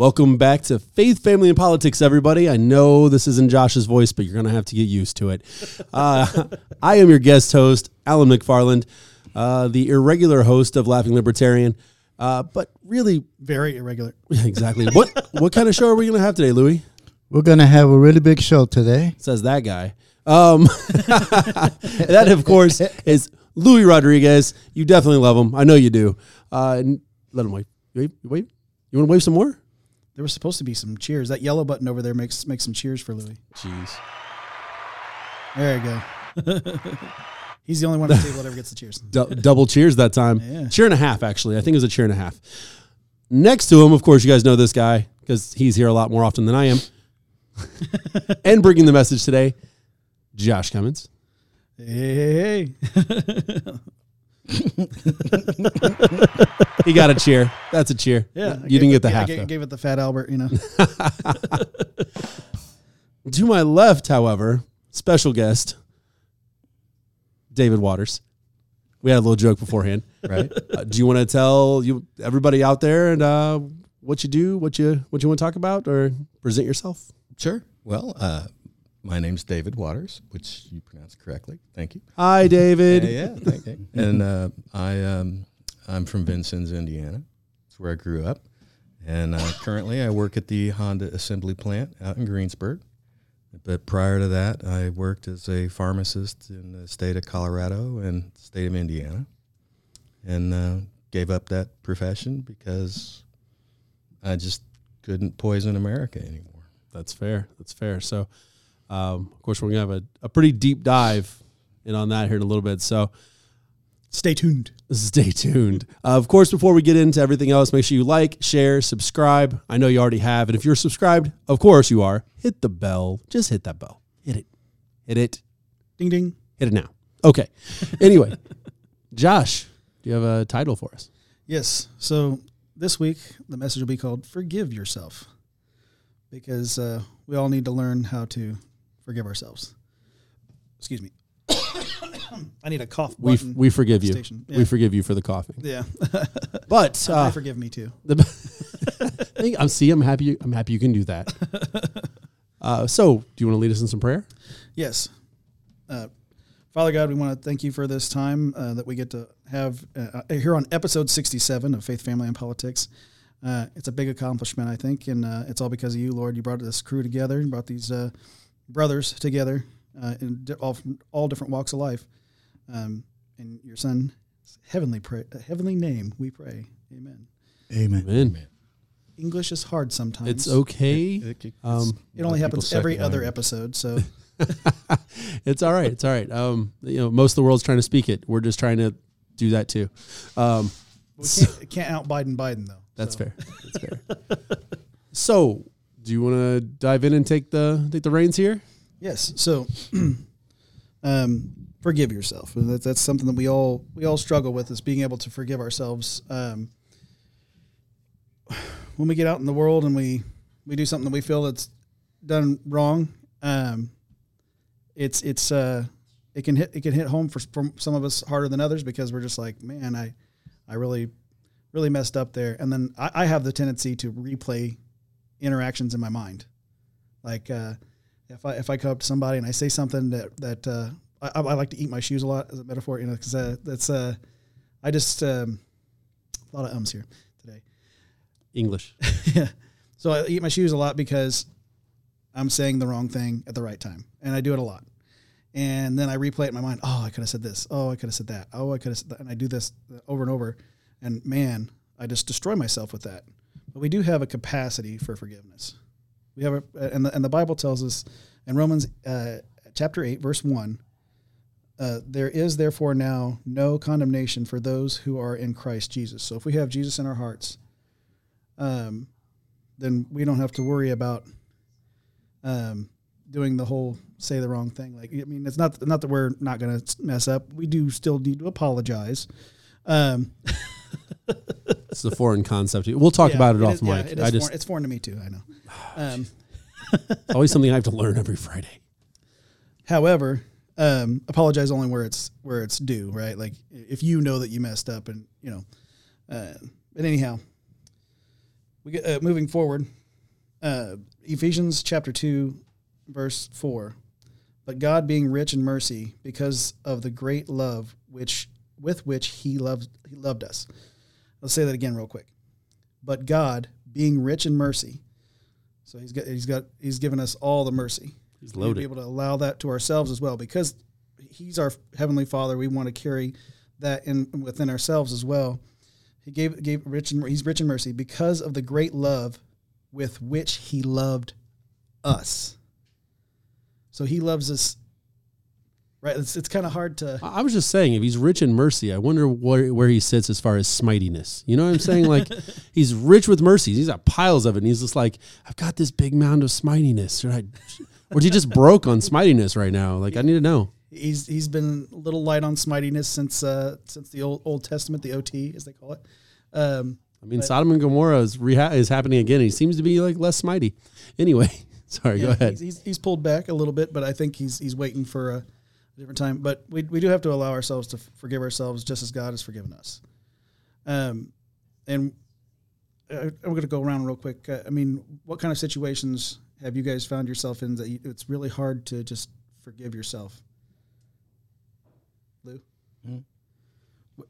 Welcome back to Faith, Family, and Politics, everybody. I know this isn't Josh's voice, but you're going to have to get used to it. Uh, I am your guest host, Alan McFarland, uh, the irregular host of Laughing Libertarian. Uh, but really, Very irregular. exactly what what kind of show are we going to have today, Louis? We're gonna have a really big show today. Says that guy. Um, that, of course, is Louis Rodriguez. You definitely love him. I know you do. Uh, let him wave. Wave. Wave. You want to wave some more? There was supposed to be some cheers. That yellow button over there makes makes some cheers for Louis. Jeez. There you go. He's the only one at the table that ever gets the cheers. Du- double cheers that time. Yeah. Cheer and a half, actually. I think it was a cheer and a half. Next to him, of course, you guys know this guy because he's here a lot more often than I am. and bringing the message today, Josh Cummins. Hey, hey, hey. He got a cheer. That's a cheer. Yeah, You didn't gave get it- the yeah, I gave, gave it the fat Albert. You know, To my left, however, special guest, David Waters. We had a little joke beforehand. Right. Uh, do you want to tell you everybody out there and uh, what you do, what you what you want to talk about, or present yourself? Sure. Well, uh, my name's David Waters, which you pronounced correctly. Thank you. Hi, David. Yeah, yeah, thank you. And uh, I, um, I'm from Vincennes, Indiana. That's where I grew up. And uh, currently, I work at the Honda assembly plant out in Greensburg. But prior to that, I worked as a pharmacist in the state of Colorado and the state of Indiana, and uh, gave up that profession because I just couldn't poison America anymore. That's fair. That's fair. So, um, of course, we're gonna have a, a pretty deep dive in on that here in a little bit. So, stay tuned. stay tuned. Uh, of course, before we get into everything else, make sure you like, share, subscribe. I know you already have, and if you're subscribed, of course you are. Hit the bell. Just hit that bell. Hit it. Hit it. Ding ding. Hit it now. Okay. Anyway, Josh, do you have a title for us? Yes. So this week the message will be called "Forgive Yourself," because uh, we all need to learn how to forgive ourselves. Excuse me. I need a cough We button. we forgive you. station. We forgive you for the coughing. yeah. But I uh, forgive me too. The, I think- I'm see. I'm happy. I'm happy you can do that. Uh, so, do you want to lead us in some prayer? Yes. Uh, Father God, we want to thank you for this time uh, that we get to have uh, here on episode 67 of Faith, Family, and Politics. Uh, it's a big accomplishment, I think, and uh, it's all because of you, Lord. You brought this crew together and brought these uh, brothers together uh, in di- all, from all different walks of life. Um, in your son, heavenly, pray, uh, heavenly name, we pray. Amen. Amen. Amen. English is hard sometimes. It's okay. It- it- Um, It only happens every other language. episode, so it's all right. It's all right. Um, you know, most of the world's trying to speak it. We're just trying to do that too. Um, we can't, can't out Biden Biden though. that's So- fair. That's fair. so, do you want to dive in and take the take the reins here? Yes. So, um, forgive yourself. And That's, that's something that we all we all struggle with is being able to forgive ourselves. Um, when we get out in the world and we we do something that we feel that's done wrong, um, it's it's uh, it can hit it can hit home for, for some of us harder than others because we're just like, man, I I really really messed up there. And then I, I have the tendency to replay interactions in my mind, like. Uh, if I if I come up to somebody and I say something that that uh, I, I like to eat my shoes a lot as a metaphor, you know, because uh, that's uh, I just um, a lot of ums here today. English. yeah, so I eat my shoes a lot because I'm saying the wrong thing at the right time, and I do it a lot. And then I replay it in my mind. Oh, I could have said this. Oh, I could have said that. Oh, I could have said that. And I do this over and over. And man, I just destroy myself with that. But we do have a capacity for forgiveness. We have a, and the, and the Bible tells us in Romans uh, chapter 8, verse 1, uh, there is therefore now no condemnation for those who are in Christ Jesus. So if we have Jesus in our hearts, um, then we don't have to worry about um, doing the whole say the wrong thing. Like I mean, it's not not that we're not going to mess up. We do still need to apologize. Um, It's a foreign concept. We'll talk yeah, about it, off is- yeah, mic. it is I just foreign, it's foreign to me too. I know. Um, it's always something I have to learn every Friday. However, um, apologize only where it's where it's due, right? Like if you know that you messed up, and you know. Uh, but anyhow, we get uh, moving forward. Uh, Ephesians chapter two, verse four. But God, being rich in mercy, because of the great love which with which He loved He loved us. Let's say that again, real quick. But God, being rich in mercy, so He's got He's got He's given us all the mercy. He's need to be loaded. able to allow that to ourselves as well because he's our heavenly father we want to carry that in within ourselves as well he gave gave rich and he's rich in mercy because of the great love with which he loved us so he loves us right it's, it's kind of hard to I was just saying, if he's rich in mercy, I wonder where, where he sits as far as smitiness. You know what I'm saying? Like, he's rich with mercy. He's got piles of it. And he's just like, I've got this big mound of smitiness. Should I, or is he just broke on smitiness right now? Like, I need to know. he's he's been a little light on smitiness since uh since the old old testament the ot as they call it um I mean, Sodom and Gomorrah is, reha- is happening again. He seems to be like less smitey. Anyway, sorry, go ahead. He's, he's, he's pulled back a little bit, but I think he's he's waiting for a different time. But we we do have to allow ourselves to forgive ourselves just as God has forgiven us. Um, and I, I'm going to go around real quick. Uh, I mean, what kind of situations have you guys found yourself in that you, it's really hard to just forgive yourself? Lou, Hmm?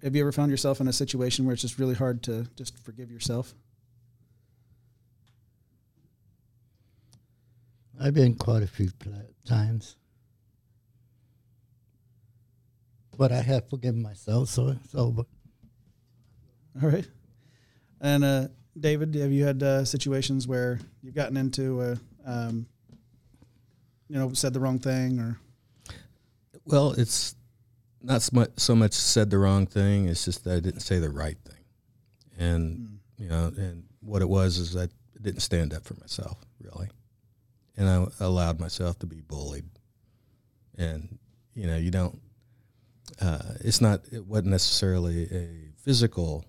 have you ever found yourself in a situation where it's just really hard to just forgive yourself? I've been quite a few times. But I have forgiven myself, so it's over. All right. And uh, David, have you had uh, situations where you've gotten into, uh, um, you know, said the wrong thing or? Well, it's not so much, so much said the wrong thing. It's just that I didn't say the right thing, and you know, and what it was is I didn't stand up for myself really, and I allowed myself to be bullied, and you know, you don't. Uh, it's not. It wasn't necessarily a physical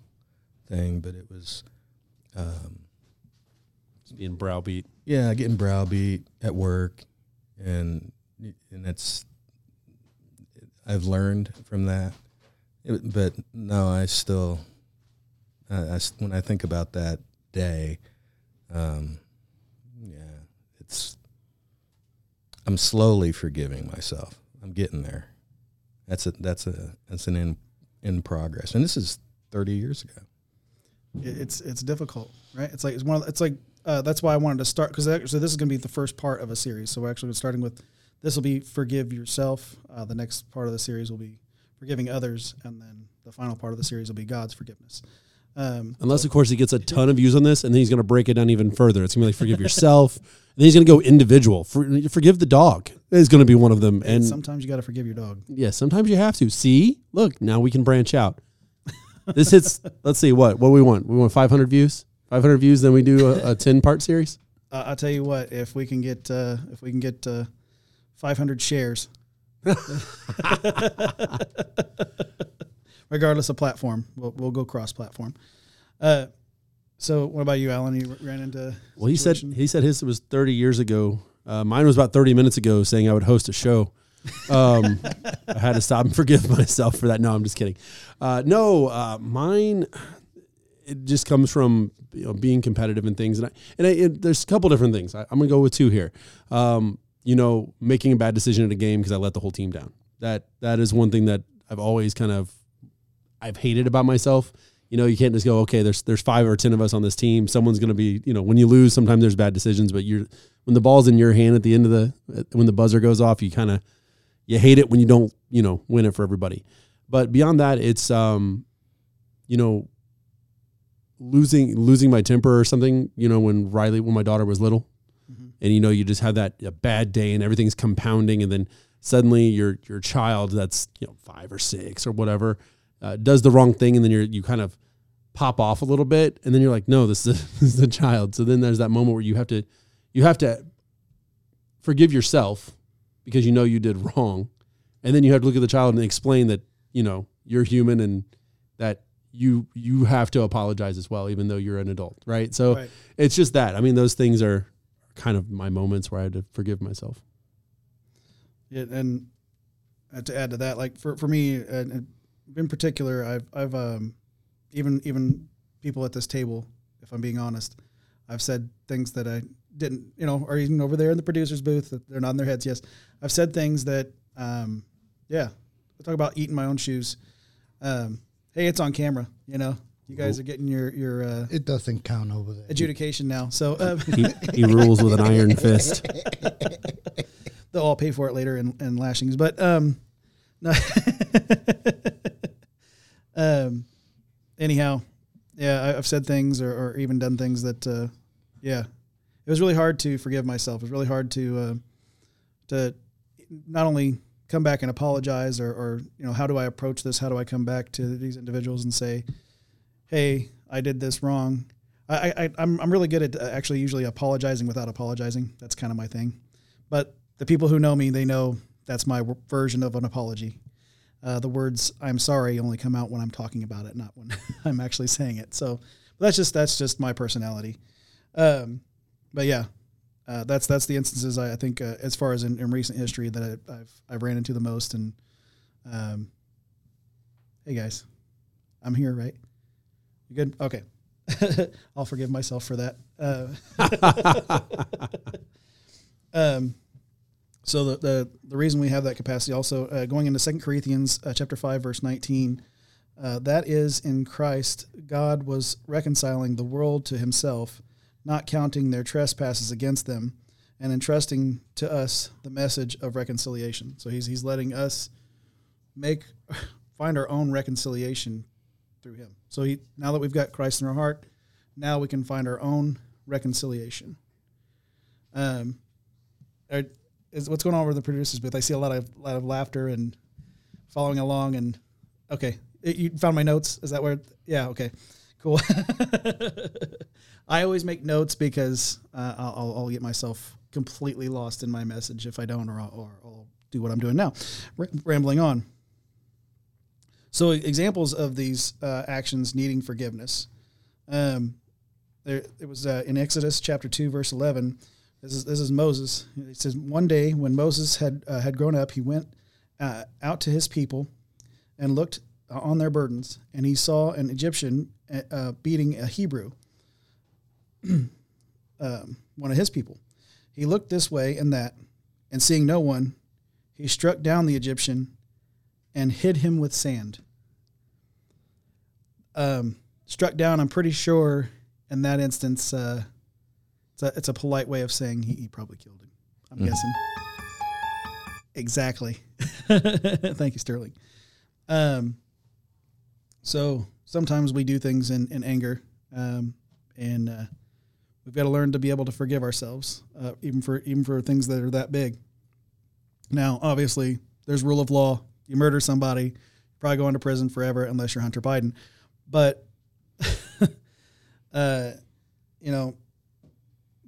thing, but it was. Um, Being browbeat. yeah, getting browbeat at work, and and that's I've learned from that. It, but no, I still, I, when I think about that day, um, yeah, it's I'm slowly forgiving myself. I'm getting there. That's a that's a that's an in in progress, and this is 30 years ago. It's it's difficult, right? It's like it's one. Of, it's like uh, that's why I wanted to start because so this is going to be the first part of a series. So we're actually starting with this will be forgive yourself. Uh, the next part of the series will be forgiving others, and then the final part of the series will be God's forgiveness. Um, Unless, of course, he gets a ton of views on this, and then he's going to break it down even further. It's going to be like forgive yourself, and then he's going to go individual. For, forgive the dog is going to be one of them. and And sometimes you got to forgive your dog. yeah, sometimes you have to. See, look, now we can branch out. This hits. let's see what what we want. We want 500 views. 500 views, then we do a, a 10 part series. Uh, I'll tell you what, if we can get uh, if we can get uh, 500 shares, regardless of platform, we'll, we'll go cross platform. Uh, so, what about you, Alan? You ran into Well, he said he said his was 30 years ago. Uh, mine was about 30 minutes ago, saying I would host a show. Um, I had to stop and forgive myself for that. No, I'm just kidding. Uh, no, uh, mine it just comes from you know being competitive and things, and I, and I, it, there's a couple different things. I, I'm gonna go with two here. Um, you know, making a bad decision at a game because I let the whole team down. That that is one thing that I've always kind of I've hated about myself. You know, you can't just go, okay, there's there's five or ten of us on this team. Someone's going to be, you know, when you lose, sometimes there's bad decisions, but you're when the ball's in your hand at the end of the when the buzzer goes off, you kind of you hate it when you don't, you know, win it for everybody. But beyond that, it's um, you know, losing losing my temper or something. You know, when Riley, when my daughter was little, and you know, you just have that a bad day and everything's compounding, and then suddenly your your child that's you know five or six or whatever uh, does the wrong thing, and then you're you kind of pop off a little bit, and then you're like, no, this is this is a child. So then there's that moment where you have to you have to forgive yourself because you know you did wrong, and then you have to look at the child and explain that you know you're human and that you you have to apologize as well, even though you're an adult, right? So Right. it's just that. I mean, those things are kind of my moments where I had to forgive myself. Yeah, and uh, to add to that, like for, for me, uh, and in particular, I've I've um, even even people at this table, if I'm being honest, I've said things that I didn't, you know, or even over there in the producer's booth, that they're nodding their heads. Yes, I've said things that, um, yeah, I talk about eating my own shoes. Um, hey, it's on camera. You know, you guys are getting your your uh, It doesn't count over there. adjudication now. So um, He, he rules with an iron fist. they'll all pay for it later in, in lashings. But um, no. um, anyhow, yeah, I've said things or, or even done things that, uh, yeah, it was really hard to forgive myself. It was really hard to uh, to not only come back and apologize or, or you know how do I approach this? How do I come back to these individuals and say, hey, I did this wrong. I, I I'm I'm really good at uh, actually usually apologizing without apologizing. That's kind of my thing. But the people who know me, they know that's my w- version of an apology. Uh, the words "I'm sorry" only come out when I'm talking about it, not when I'm actually saying it. So that's just that's just my personality. Um, but yeah, uh, that's that's the instances I, I think uh, as far as in, in recent history that I, I've I've ran into the most. And um, hey guys, I'm here, right? You good? Okay. I'll forgive myself for that. Uh, um, so the, the the reason we have that capacity also uh, going into Second Corinthians uh, chapter five verse nineteen, uh, that is in Christ God was reconciling the world to Himself, not counting their trespasses against them, and entrusting to us the message of reconciliation. So He's He's letting us make find our own reconciliation through Him. So he, now that we've got Christ in our heart, now we can find our own reconciliation. Um, are, is what's going on over the producers booth? I see a lot of lot of laughter and following along. And okay, It- you found my notes. Is that where? Yeah. Okay. Cool. I always make notes because uh, I'll, I'll- get myself completely lost in my message if I don't, or I'll, or I'll do what I'm doing now, rambling on. So examples of these uh, actions needing forgiveness. Um, there, it was uh, in Exodus chapter two, verse eleven. This is this is Moses. It says one day when Moses had uh, had grown up, he went uh, out to his people and looked on their burdens, and he saw an Egyptian uh, beating a Hebrew, um, one of his people. He looked this way and that, and seeing no one, he struck down the Egyptian and hid him with sand. Um, struck down, I'm pretty sure in that instance, uh, it's, a, it's a polite way of saying he, he probably killed him. I'm guessing. Exactly. Thank you, Sterling. Um, so sometimes we do things in, in anger, um, and uh, we've got to learn to be able to forgive ourselves, uh, even for even for things that are that big. Now, obviously, there's rule of law. You murder somebody, you're probably going to prison forever unless you're Hunter Biden. But, uh, you know,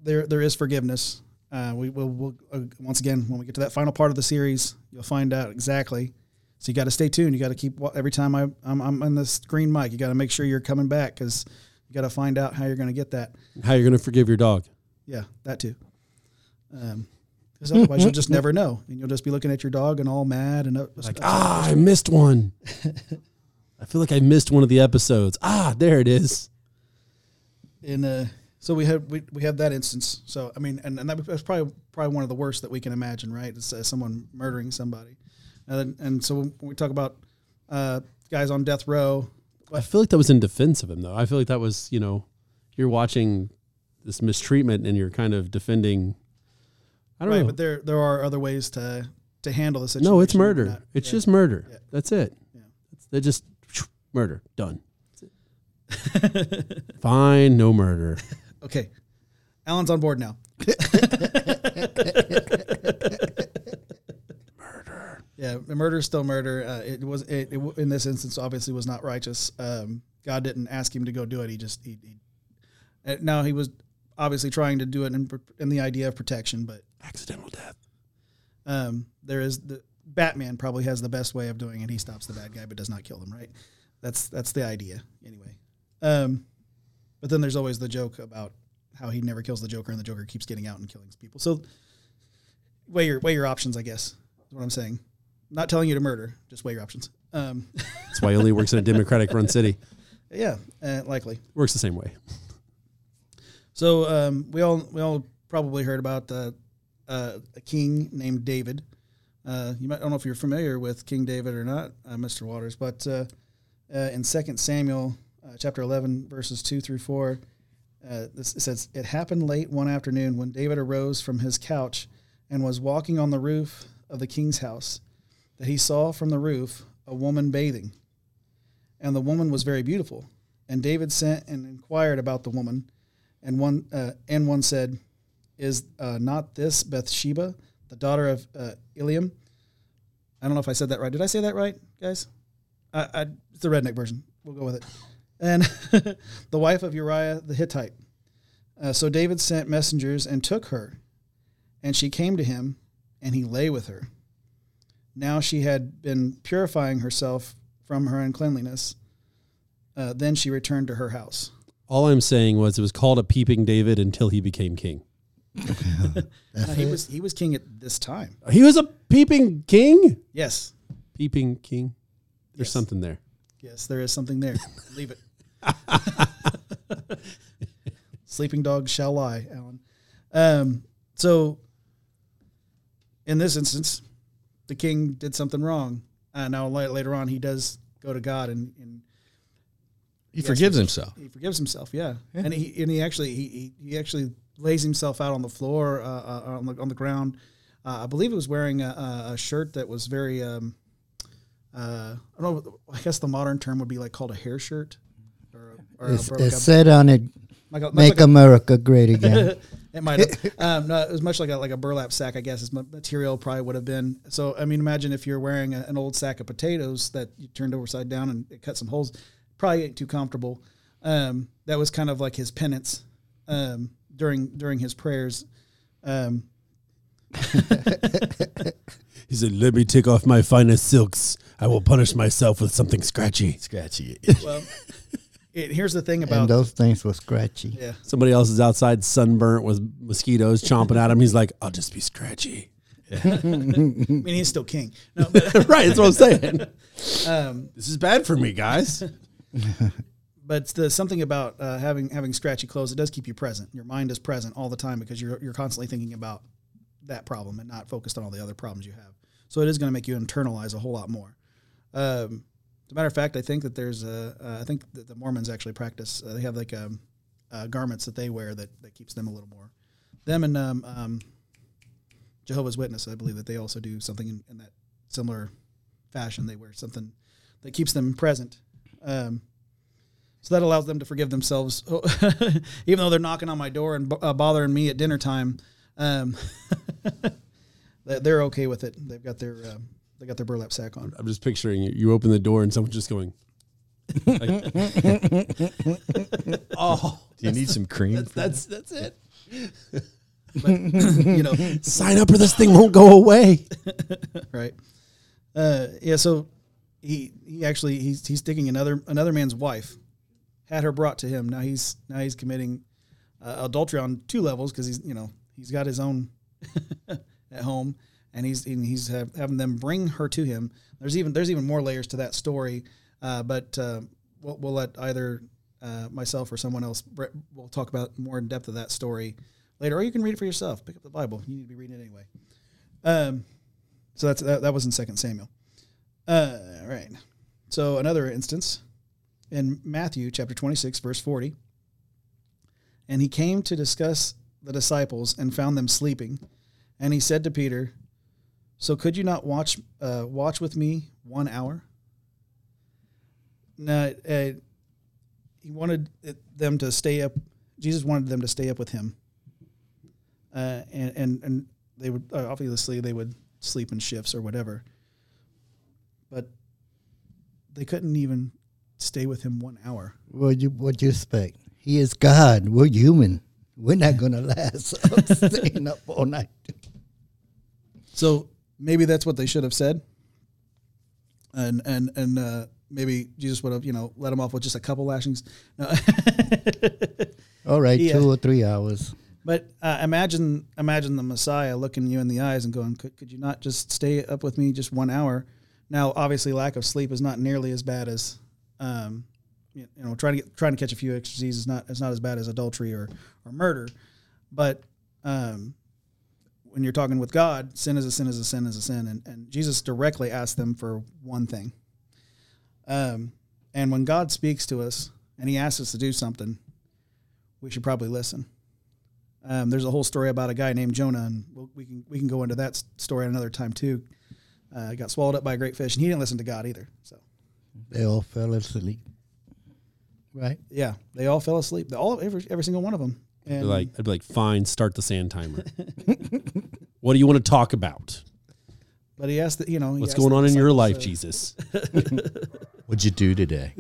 there there is forgiveness. Uh, we will we'll, uh, once again when we get to that final part of the series, you'll find out exactly. So you got to stay tuned. You got to keep every time I I'm, I'm on this green mic. You got to make sure you're coming back because you got to find out how you're going to get that. How you're going to forgive your dog? Yeah, that too. Um, because otherwise you'll just never know, and you'll just be looking at your dog and all mad and uh, Like, ah, I missed one. I feel like I missed one of the episodes. Ah, there it is. in uh so we have we, we have that instance so i mean and, and that, that's probably probably one of the worst that we can imagine right It's uh, someone murdering somebody and then, and so when we talk about uh guys on death row I feel like that was in defense of him, though. I feel like that was, you know, you're watching this mistreatment and you're kind of defending. I don't right know. but there there are other ways to to handle the situation no, it's murder. not- it's yeah. just murder. Yeah. That's it. Yeah. They just murder done. Fine, no murder. okay alan's on board now murder yeah murder is still murder uh, it was it, it in this instance obviously was not righteous um god didn't ask him to go do it he just he, he now he was obviously trying to do it in, in the idea of protection but Accidental death. um, there is the Batman probably has the best way of doing it. He stops the bad guy but does not kill them. Right? That's that's the idea anyway. Um, but then there's always the joke about how he never kills the Joker and the Joker keeps getting out and killing people. So weigh your weigh your options. I guess is what I'm saying. Not telling you to murder, just weigh your options. Um, That's why he only works in a Democratic run city. yeah, uh, likely. Works the same way. So um, we all we all probably heard about uh, uh, a king named David. Uh, you might I don't know if you're familiar with King David or not, uh, Mr. Waters, but uh, uh, in 2 Samuel uh, chapter 11 verses 2 through 4, uh, this, it says, It happened late one afternoon when David arose from his couch and was walking on the roof of the king's house that he saw from the roof a woman bathing. And the woman was very beautiful. And David sent and inquired about the woman. And one, uh, and one said, Is uh, not this Bathsheba, the daughter of uh, Eliam? I don't know if I said that right. Did I say that right, guys? I, I, it's the redneck version. We'll go with it. And the wife of Uriah the Hittite. Uh, so David sent messengers and took her. And she came to him, and he lay with her. Now she had been purifying herself from her uncleanliness. Uh, then she returned to her house. All I'm saying was it was called a peeping David until he became king. Now, he was he was king at this time. He was a peeping king? Yes, Peeping king? There's Yes. something there. yes, there is something there. Leave it. Sleeping dogs shall lie, Alan. Um, so, in this instance, the king did something wrong. Uh, now, later on, he does go to God and, and He Yes, forgives he- himself. he forgives himself. Yeah, and he and he actually he, he, actually lays himself out on the floor uh, uh, on the on the ground. Uh, I believe he was wearing a, a, shirt that was very. Um, uh, I don't know. I guess the modern term would be like called a hair shirt, It's, it like said on it, like a- "Make like a- America Great Again." it might have. Um, no, it was much like a like a burlap sack. I guess his material probably would have been. So I mean, imagine if you're wearing a, an old sack of potatoes that you turned over side down and it cut some holes. Probably ain't too comfortable. Um, that was kind of like his penance um, during during his prayers. Um, He said, Let me take off my finest silks. I will punish myself with something scratchy. Scratchy. well, it, here's the thing about and about those things were scratchy. yeah. Somebody else is outside sunburnt with mosquitoes chomping at him. He's like, I'll just be scratchy. I mean, he's still king. No, but, right, that's what I'm saying. um, This is bad for me, guys. but the something about uh, having having scratchy clothes it does keep you present your mind is present all the time because you're you're constantly thinking about that problem and not focused on all the other problems you have so it is going to make you internalize a whole lot more um, as a matter of fact i think that there's a uh, i think that the mormons actually practice uh, they have like um, uh, garments that they wear that, that keeps them a little more them and um, um, jehovah's witness i believe that they also do something in, in that similar fashion they wear something that keeps them present um, so that allows them to forgive themselves, even though they're knocking on my door and uh, bothering me at dinner time. Um, they- they're okay with it. They've got their um, they got their burlap sack on. I'm just picturing you. You open the door and someone's just going, like- Oh, Do you need some cream? for that's that's it. But, you know, Sign up or this thing won't go away. right? Uh, yeah. So he he actually he's he's taking another another man's wife, had her brought to him. Now he's now he's committing uh, adultery on two levels because he's you know he's got his own at home and he's and he's have, having them bring her to him. There's even there's even more layers to that story, uh, but uh, we'll, we'll let either uh, myself or someone else we'll talk about more in depth of that story later, or you can read it for yourself. Pick up the Bible. You need to be reading it anyway. Um, so that's that, that was in Second Samuel. Uh, right. So another instance in Matthew chapter 26 verse 40. And he came to discuss the disciples and found them sleeping. And he said to Peter, "So could you not watch uh, watch with me one hour?" Now, uh, he wanted them to stay up. Jesus wanted them to stay up with him, uh, and and and they would uh, obviously they would sleep in shifts or whatever, but they couldn't even stay with him one hour. What you what you expect? He is God. We're human. We're not gonna last staying up all night. So maybe that's what they should have said, and and and uh, maybe Jesus would have you know let them off with just a couple lashings. No. All right, Yeah. two or three hours. But uh, imagine, imagine the Messiah looking you in the eyes and going, "Could, could you not just stay up with me just one hour?" Now, obviously, lack of sleep is not nearly as bad as um, you know trying to get, trying to catch a few extra Z's is not it's not as bad as adultery or or murder, but um, when you're talking with God, sin is a sin is a sin is a sin, and, and Jesus directly asked them for one thing. Um, and when God speaks to us and He asks us to do something, we should probably listen. Um, there's a whole story about a guy named Jonah, and we'll, we can we can go into that story another time too. Uh, got swallowed up by a great fish, and he didn't listen to God either. So They all fell asleep. Right? yeah, they all fell asleep. All every every single one of them. I'd be like, I'd be like, fine, start the sand timer. what do you want to talk about? but he asked, the, you know, What's going on in your life, Jesus? What'd you do today?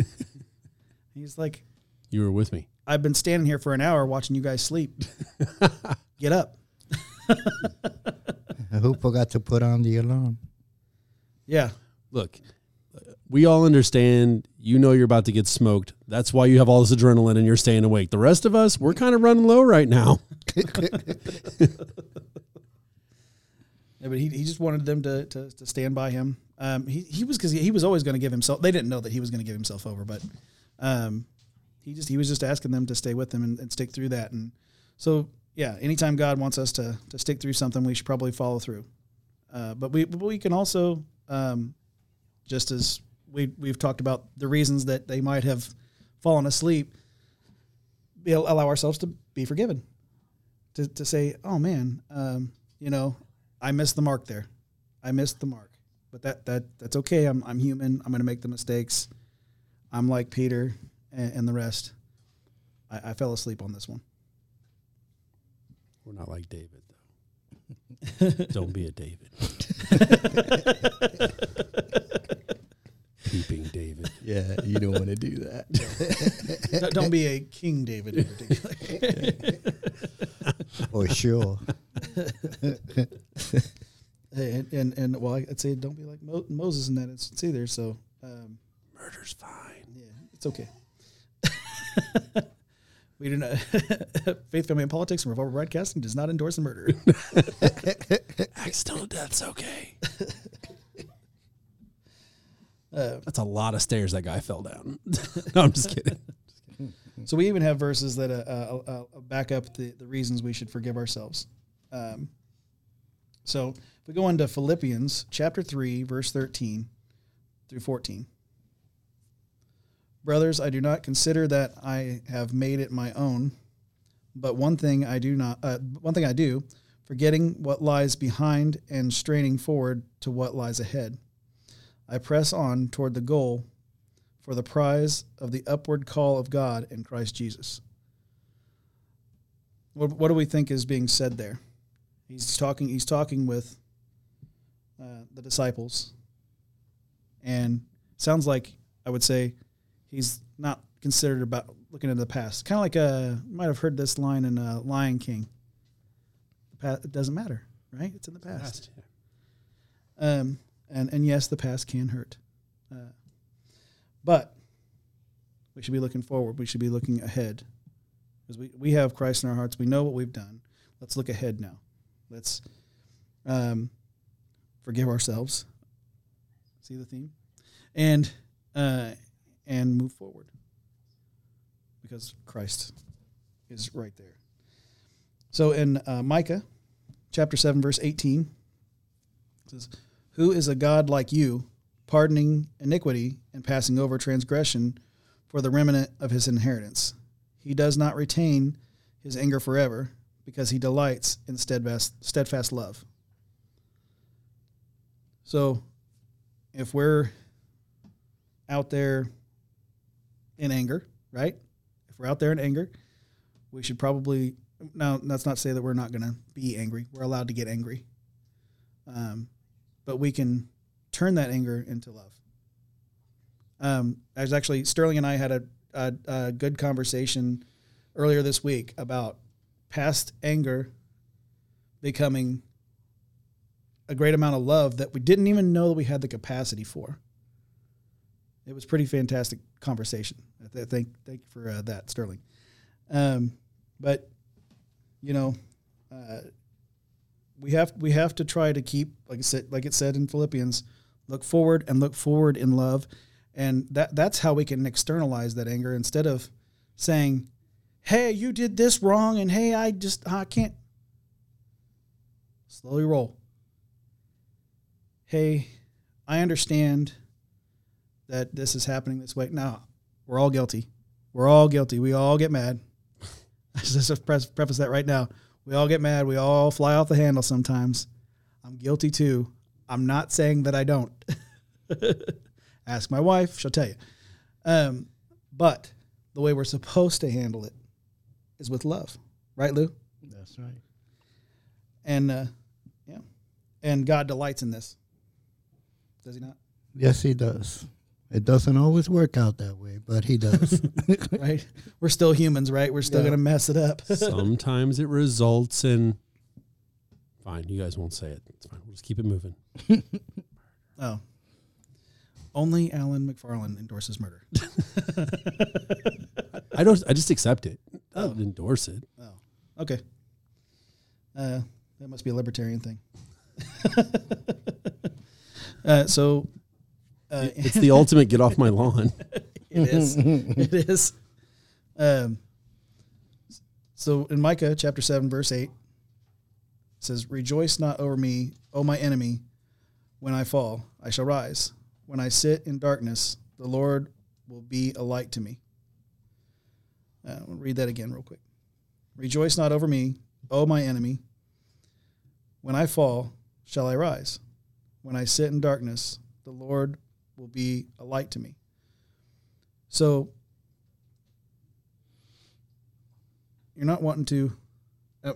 He's like, You were with me. I've been standing here for an hour watching you guys sleep. Get up. Who forgot to put on the alarm? Yeah, Look, we all understand. You know you're about to get smoked. That's why you have all this adrenaline and you're staying awake. The rest of us, we're kind of running low right now. Yeah, but he, he just wanted them to, to, to stand by him. Um, he, he was because he, he was always going to give himself. They didn't know that he was going to give himself over, but um, he just he was just asking them to stay with him and, and stick through that. And so yeah, anytime God wants us to to stick through something, we should probably follow through. Uh, but we but we can also um, just as we we've talked about the reasons that they might have fallen asleep, be, allow ourselves to be forgiven. To to say, oh man, um, you know, I missed the mark there. I missed the mark. But that that that's okay. I'm I'm human. I'm gonna make the mistakes. I'm like Peter and, and the rest. I, I fell asleep on this one. We're not like David, though. Don't be a David. Peeping David. yeah, you don't want to do that. Don't- Don't be a King David in particular. For sure. Hey, and, and and well, I'd say don't be like Mo- Moses in that instance either. So um, Murder's fine. yeah, it's okay. we do not. Faith, family, and politics and Revolver Broadcasting does not endorse murder. Accidental death's okay. Uh, That's a lot of stairs that guy fell down. no, I'm just kidding. So we even have verses that uh, uh, uh, back up the, the reasons we should forgive ourselves. Um, so if we go into Philippians chapter 3, verse 13 through 14. Brothers, I do not consider that I have made it my own, but one thing I do not, uh, one thing I do, forgetting what lies behind and straining forward to what lies ahead. I press on toward the goal for the prize of the upward call of God in Christ Jesus. What, what do we think is being said there? He's talking. He's talking with uh, the disciples, and sounds like I would say he's not considered about looking into the past. Kind of like uh, you might have heard this line in uh, Lion King. The past, it doesn't matter, right? It's in the past. Um, and and yes, the past can hurt, uh, but we should be looking forward. We should be looking ahead, because we we have Christ in our hearts. We know what we've done. Let's look ahead now. Let's um, forgive ourselves. See the theme, and uh, and move forward, because Christ is right there. So in uh, Micah, chapter seven, verse eighteen, it says. Who is a God like you, pardoning iniquity and passing over transgression for the remnant of his inheritance? He does not retain his anger forever, because he delights in steadfast, steadfast love. So, if we're out there in anger, right? If we're out there in anger, we should probably now. That's not to say that we're not going to be angry. We're allowed to get angry. Um, but we can turn that anger into love. Um, I was actually Sterling and I had a, a, a good conversation earlier this week about past anger becoming a great amount of love that we didn't even know that we had the capacity for. It was pretty fantastic conversation. Th- Thank thank you for uh, that, Sterling. Um, but you know, uh, we have we have to try to keep like I said like it said in Philippians, look forward and look forward in love, And that that's how we can externalize that anger instead of saying, "Hey, you did this wrong," and "Hey, I just I can't." Slowly roll. Hey, I understand that this is happening this way. Now, we're all guilty. We're all guilty. We all get mad. Just preface that right now. We all get mad. We all fly off the handle sometimes. I'm guilty too. I'm not saying that I don't. Ask my wife; she'll tell you. Um, but the way we're supposed to handle it is with love, right, Lou? That's right. And uh, yeah, and God delights in this. Does he not? Yes, he does. It doesn't always work out that way, but he does. right? We're still humans, right? We're still Yeah. gonna mess it up. Sometimes it results in. Fine, you guys won't say it. It's fine. We'll just keep it moving. oh. Only Alan McFarland endorses murder. I don't. I just accept it. I don't Oh. endorse it. Oh, okay. Uh, that must be a libertarian thing. uh, so, uh, It's the ultimate get off my lawn. it is. it is. Um, so in Micah chapter 7, verse 8, it says, Rejoice not over me, O my enemy. When I fall, I shall rise. When I sit in darkness, the Lord will be a light to me. Uh, I'll read that again, real quick. Rejoice not over me, O my enemy. When I fall, shall I rise. When I sit in darkness, the Lord will be a light to me. So you're not wanting to.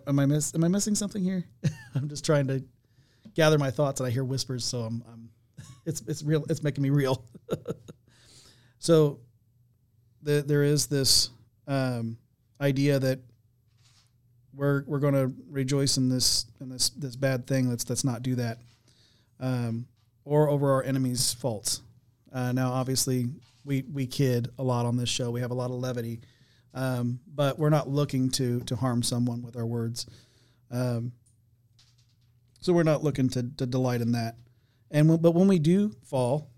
Am I miss? Am I missing something here? I'm just trying to gather my thoughts, and I hear whispers, so I'm. I'm it's it's real. It's making me real. so the, there is this um, idea that we're we're going to rejoice in this in this this bad thing. Let's let's not do that, um, or over our enemies' faults. Uh, now, obviously, we we kid a lot on this show. We have a lot of levity, um, but we're not looking to to harm someone with our words. Um, so we're not looking to, to delight in that. And when, but when we do fall,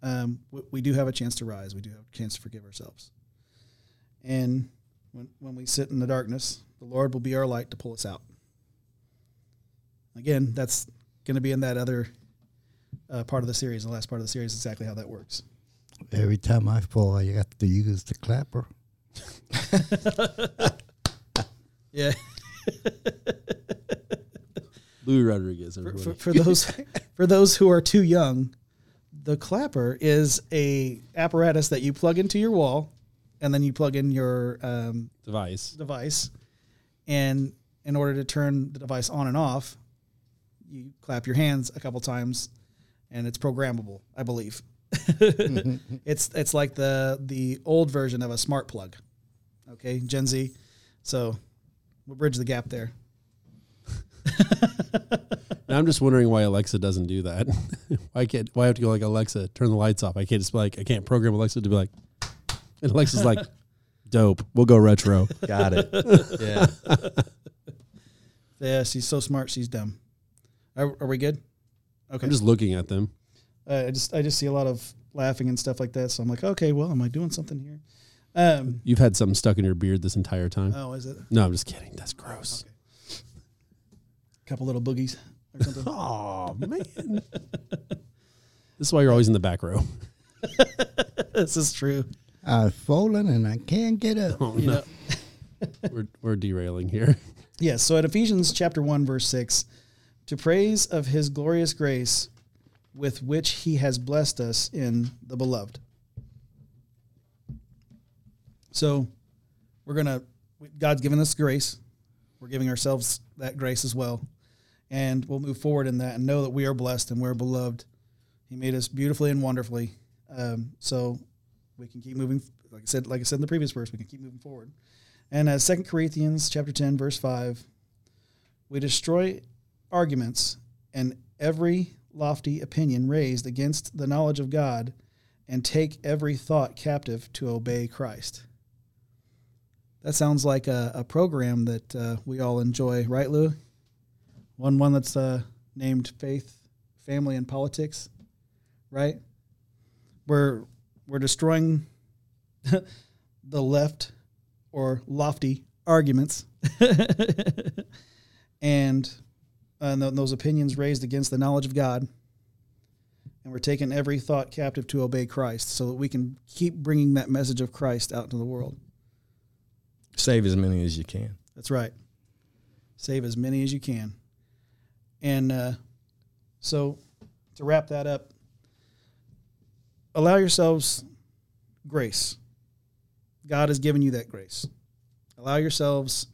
um, we, we do have a chance to rise. We do have a chance to forgive ourselves. And when when we sit in the darkness, the Lord will be our light to pull us out. Again, that's going to be in that other uh, part of the series, the last part of the series, exactly how that works. Every time I fall, I have to use the clapper. Yeah. Louis Rodriguez. for, for, for those for those who are too young, the clapper is a apparatus that you plug into your wall, and then you plug in your um, Device. device, and in order to turn the device on and off, you clap your hands a couple times, and it's programmable. I believe. Mm-hmm. it's it's like the the old version of a smart plug. Okay, Gen Z. So we'll bridge the gap there. Now I'm just wondering why Alexa doesn't do that. why can't? Why have to go like Alexa, turn the lights off? I can't just be like I can't program Alexa to be like, and Alexa's like, dope. We'll go retro. Got it. Yeah. Yeah, she's so smart. She's dumb. Are, are we good? Okay. I'm just looking at them. uh, I just I just see a lot of laughing and stuff like that. So I'm like, okay, well, am I doing something here? Um. You've had something stuck in your beard this entire time. Oh, is it No, I'm just kidding. That's gross. a couple little boogies or something? Oh man. this is why you're always in the back row. this is true. I've fallen and I can't get up. Oh You no, we're we're derailing here. Yes. So at Ephesians chapter one verse six, to praise of His glorious grace, with which He has blessed us in the beloved. So, we're gonna. God's given us grace. We're giving ourselves that grace as well, and we'll move forward in that and know that we are blessed and we're beloved. He made us beautifully and wonderfully. Um, so we can keep moving. Like I said, like I said in the previous verse, we can keep moving forward. And as Second Corinthians chapter ten verse five, we destroy arguments and every lofty opinion raised against the knowledge of God, and take every thought captive to obey Christ. That sounds like a, a program that uh, we all enjoy, right, Lou? One one that's uh, named Faith, Family, and Politics, right? we're we're destroying the left or lofty arguments and and th- those opinions raised against the knowledge of God. And we're taking every thought captive to obey Christ so that we can keep bringing that message of Christ out into the world. Save as many as you can. That's right. Save as many as you can. And uh, so, to wrap that up, allow yourselves grace. God has given you that grace. Allow yourselves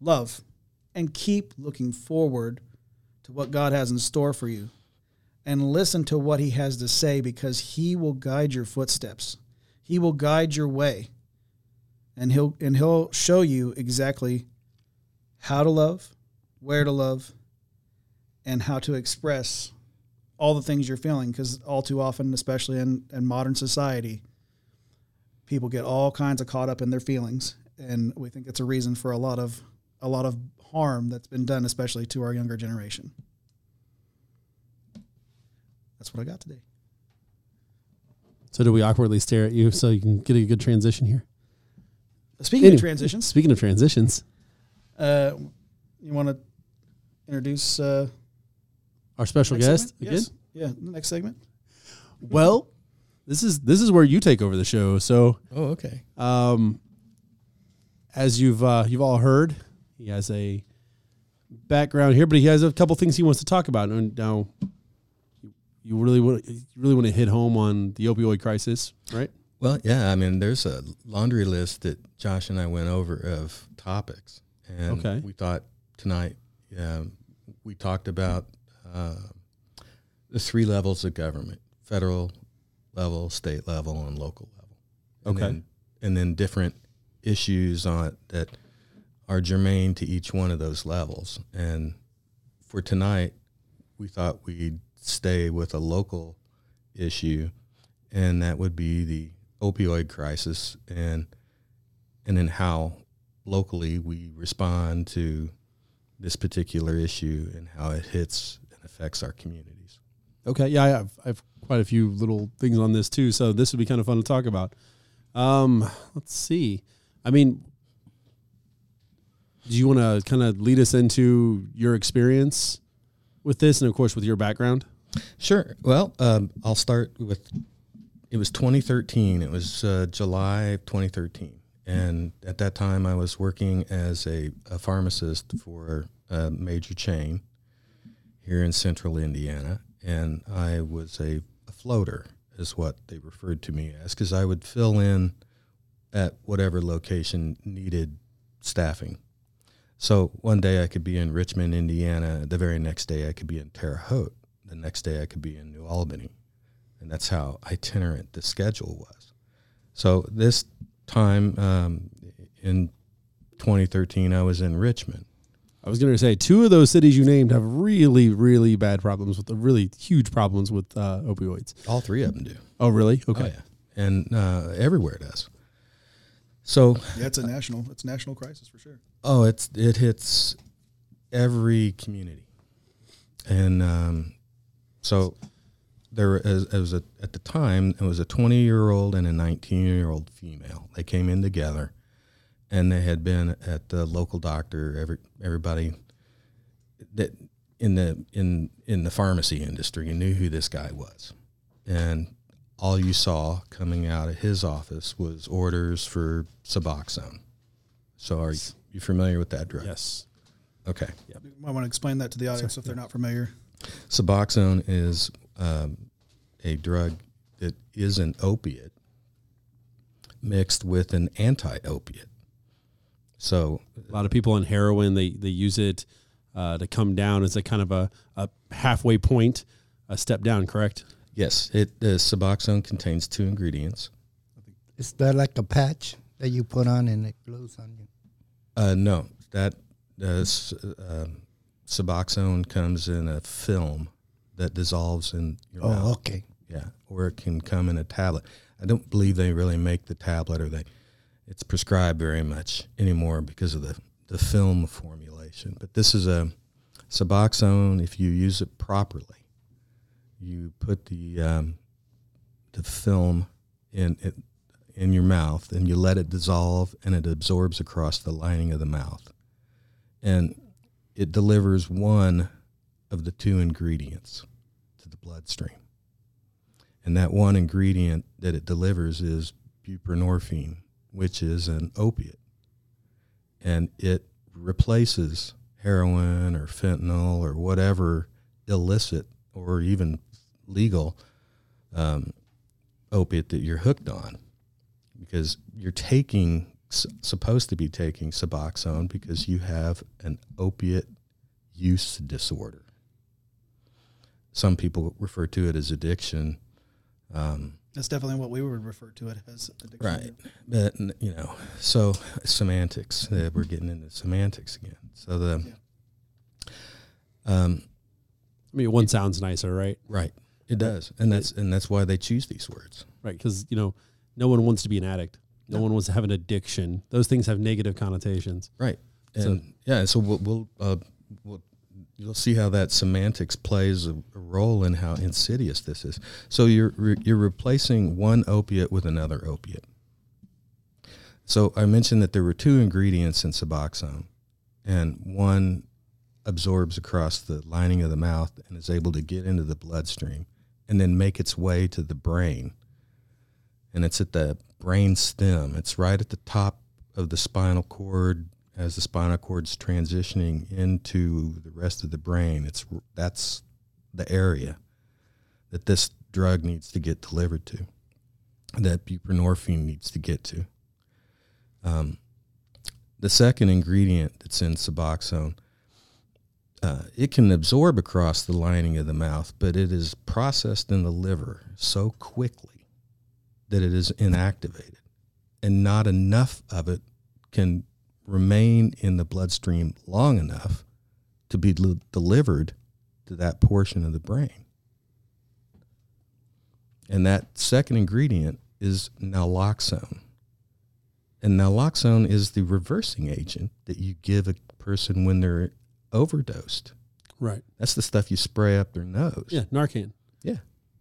love and keep looking forward to what God has in store for you. And listen to what He has to say because He will guide your footsteps, He will guide your way and he'll and he'll show you exactly how to love, where to love, and how to express all the things you're feeling. Because all too often, especially in, in modern society, people get all kinds of caught up in their feelings, and we think it's a reason for a lot of a lot of harm that's been done, especially to our younger generation. That's what I got today. So do we awkwardly stare at you so you can get a good transition here? Speaking Anyway, of transitions, Speaking of transitions, uh, you want to introduce uh, our special guest segment? again. Yes. Yeah, the next segment. Well, this is this is where you take over the show. So, Oh, okay. um, as you've uh, you've all heard, he has a background here, but he has a couple things he wants to talk about. And now, you- really want you really want to hit home on the opioid crisis, right? Well, yeah. I mean, there's a laundry list that Josh and I went over of topics, and Okay. we thought tonight um, we talked about uh, the three levels of government: federal level, state level, and local level. And Okay. Then, and then different issues on that are germane to each one of those levels. And for tonight, we thought we'd stay with a local issue, and that would be the opioid crisis and and then how locally we respond to this particular issue and how it hits and affects our communities. Okay, yeah, I have, I have quite a few little things on this too, so this would be kind of fun to talk about. Um, let's see. I mean, do you want to kind of lead us into your experience with this, and of course with your background? Sure. Well, um, I'll start with it was 2013. It was uh, July 2013. And at that time, I was working as a, a pharmacist for a major chain here in central Indiana. And I was a, a floater, is what they referred to me as, because I would fill in at whatever location needed staffing. So one day I could be in Richmond, Indiana. The very next day I could be in Terre Haute. The next day I could be in New Albany. And that's how itinerant the schedule was. So this time um, in 2013, I was in Richmond. I was going to say two of those cities you named have really, really bad problems with the really huge problems with uh, opioids. All three of them do. Oh, really? Okay. Oh, yeah. And uh, everywhere does. So Yeah, it's a national. It's a national crisis for sure. Oh, it's it hits every community, and um, so there was, it was a, at the time it was a twenty year old and a nineteen year old female. They came in together, and they had been at the local doctor. Every everybody that in the in in the pharmacy industry knew who this guy was, and all you saw coming out of his office was orders for Suboxone. So are you familiar with that drug? Yes. Okay. I want to explain that to the audience if they're not familiar. Suboxone is um, a drug that is an opiate mixed with an anti-opiate. So A lot of people on heroin they they use it uh, to come down as a kind of a, a halfway point, a step down. Correct. yes, it uh, Suboxone contains two ingredients. Is that like a patch that you put on and it glows on you? Uh, no, that uh, um, Suboxone comes in a film that dissolves in your Oh, mouth. okay. Yeah, or it can come in a tablet. I don't believe they really make the tablet or they it's prescribed very much anymore because of the the film formulation. But this is a Suboxone. If you use it properly, you put the um, to film in it, in your mouth, and you let it dissolve, and it absorbs across the lining of the mouth, and it delivers one of the two ingredients to the bloodstream. And that one ingredient that it delivers is buprenorphine, which is an opiate. And it replaces heroin or fentanyl or whatever illicit or even legal um, opiate that you're hooked on because you're taking supposed to be taking suboxone because you have an opiate use disorder some people refer to it as addiction um, That's definitely what we would refer to it as. Addiction. Right. But you know, so semantics. Uh, we're getting into semantics again. So the, um, I mean, one sounds nicer, right? right, it does, and that's and that's why they choose these words. Right, because you know, no one wants to be an addict. No, No. one wants to have an addiction. Those things have negative connotations. Right. So- And yeah, so we'll, we'll, uh, we'll you'll see how that semantics plays a, a role in how insidious this is. So you're re- you're replacing one opiate with another opiate. So I mentioned that there were two ingredients in Suboxone, and one absorbs across the lining of the mouth and is able to get into the bloodstream and then make its way to the brain. And it's at the brain stem. It's right at the top of the spinal cord as the spinal cord's transitioning into the rest of the brain. It's that's the area that this drug needs to get delivered to. That buprenorphine needs to get to. Um, the second ingredient that's in Suboxone, uh, it can absorb across the lining of the mouth, but it is processed in the liver so quickly that it is inactivated, and not enough of it can remain in the bloodstream long enough to be delivered to that portion of the brain. And that second ingredient is naloxone. And naloxone is the reversing agent that you give a person when they're overdosed. Right. That's the stuff you spray up their nose. Yeah. Narcan. Yeah.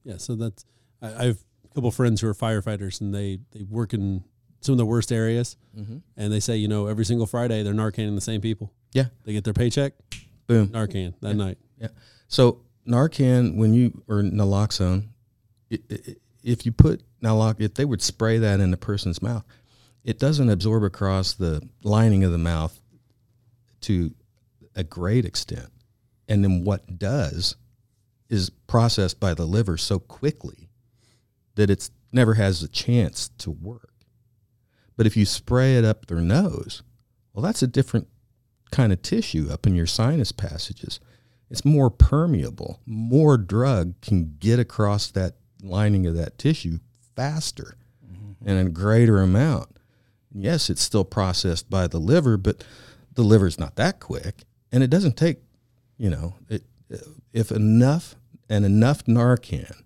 Yeah. So that's I, have couple friends who are firefighters, and they they work in some of the worst areas, Mm-hmm. and they say you know every single Friday they're Narcaning the same people. Yeah. They get their paycheck, Boom. Narcan that Yeah. night. Yeah. So Narcan, when you or naloxone, if you put nalox, if they would spray that in a person's mouth, it doesn't absorb across the lining of the mouth to a great extent, and then what does is processed by the liver so quickly that it's never has a chance to work. But if you spray it up their nose, well, that's a different kind of tissue up in your sinus passages it's more permeable. More drug can get across that lining of that tissue faster mm-hmm. and in greater amount. Yes, it's still processed by the liver, but the liver's not that quick, and it doesn't take, you know, it, if enough and enough Narcan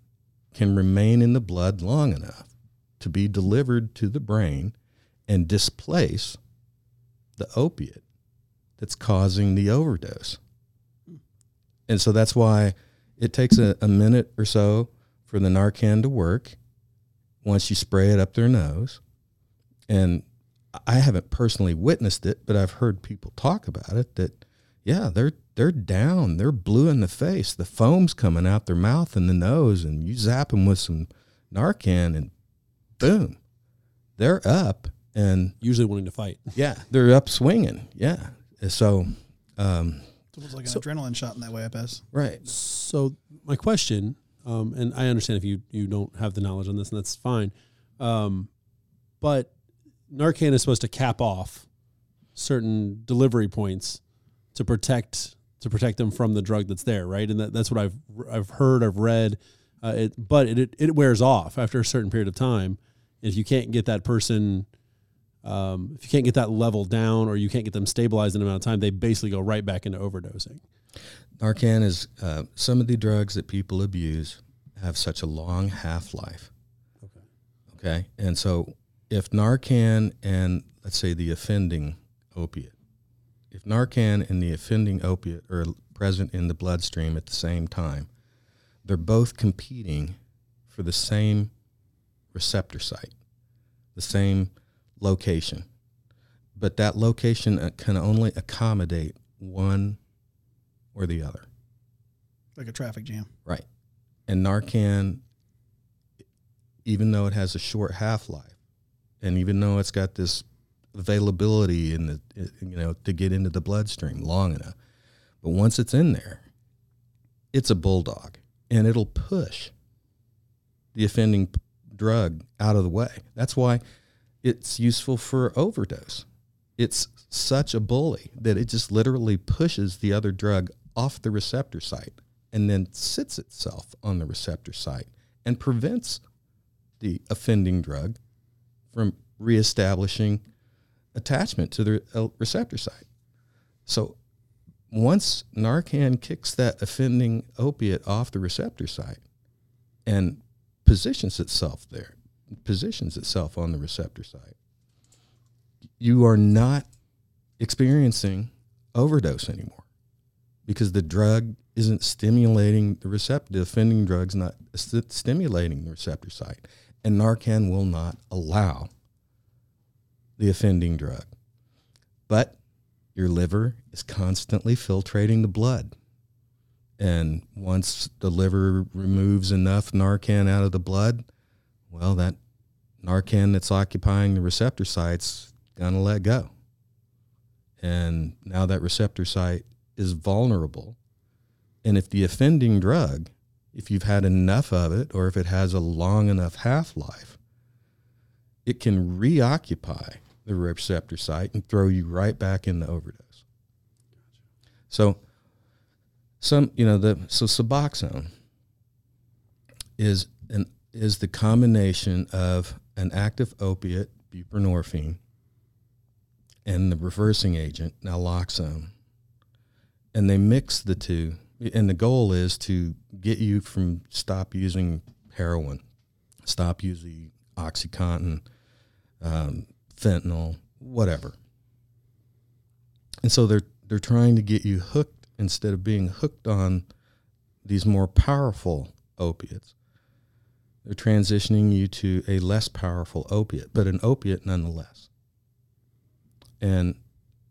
can remain in the blood long enough to be delivered to the brain and displace the opiate that's causing the overdose and so that's why it takes a, a minute or so for the Narcan to work once you spray it up their nose. And I haven't personally witnessed it, but I've heard people talk about it that, yeah, they're they're down, they're blue in the face, the foam's coming out their mouth and the nose, and you zap them with some Narcan, and boom, they're up, and Usually wanting to fight. yeah, they're up swinging, yeah. So, um, It's almost like an So- adrenaline shot in that way, I guess. right, So my question, um, and I understand if you you don't have the knowledge on this, and that's fine, um, but Narcan is supposed to cap off certain delivery points to protect to protect them from the drug that's there, right? And that, that's what I've I've heard, I've read. Uh, it, but it it wears off after a certain period of time. If you can't get that person, um, if you can't get that level down, or you can't get them stabilized in an amount of time, they basically go right back into overdosing. Narcan is uh, some of the drugs that people abuse have such a long half life. Okay. Okay. And so if Narcan and let's say the offending opiate, if Narcan and the offending opiate are present in the bloodstream at the same time, they're both competing for the same receptor site, the same location. But that location uh, can only accommodate one or the other. Like a traffic jam. Right. And Narcan, even though it has a short half life, and even though it's got this availability in the you know to get into the bloodstream long enough, but once it's in there, it's a bulldog, and it'll push the offending drug out of the way. That's why it's useful for overdose. It's such a bully that it just literally pushes the other drug off the receptor site and then sits itself on the receptor site and prevents the offending drug from reestablishing attachment to the receptor site. So once Narcan kicks that offending opiate off the receptor site and positions itself there, positions itself on the receptor site, you are not experiencing overdose anymore because the drug isn't stimulating the receptor. The offending drug's not st- stimulating the receptor site, and Narcan will not allow the offending drug. But your liver is constantly filtrating the blood. And once the liver removes enough Narcan out of the blood, well, that Narcan that's occupying the receptor site's gonna let go. And now that receptor site is vulnerable. And if the offending drug, if you've had enough of it, or if it has a long enough half life, it can reoccupy the receptor site and throw you right back in the overdose. So, some you know the so Suboxone is an is the combination of an active opiate buprenorphine and the reversing agent naloxone and they mix the two and the goal is to get you from stop using heroin stop using oxycontin um, fentanyl whatever. And so they're they're trying to get you hooked instead of being hooked on these more powerful opiates. They're transitioning you to a less powerful opiate but an opiate nonetheless. And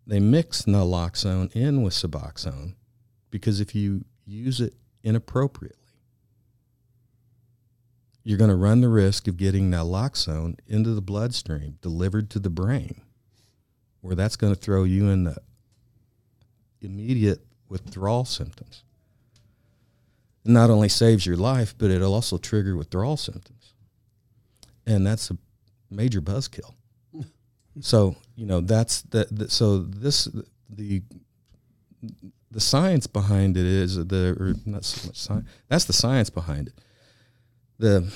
they mix naloxone in with suboxone because if you use it inappropriately, you're going to run the risk of getting naloxone into the bloodstream delivered to the brain, where that's going to throw you in the immediate withdrawal symptoms. It not only saves your life, but it'll also trigger withdrawal symptoms. And that's a major buzzkill. So you know that's the, the so this the the science behind it is the or not so much science. That's the science behind it. The,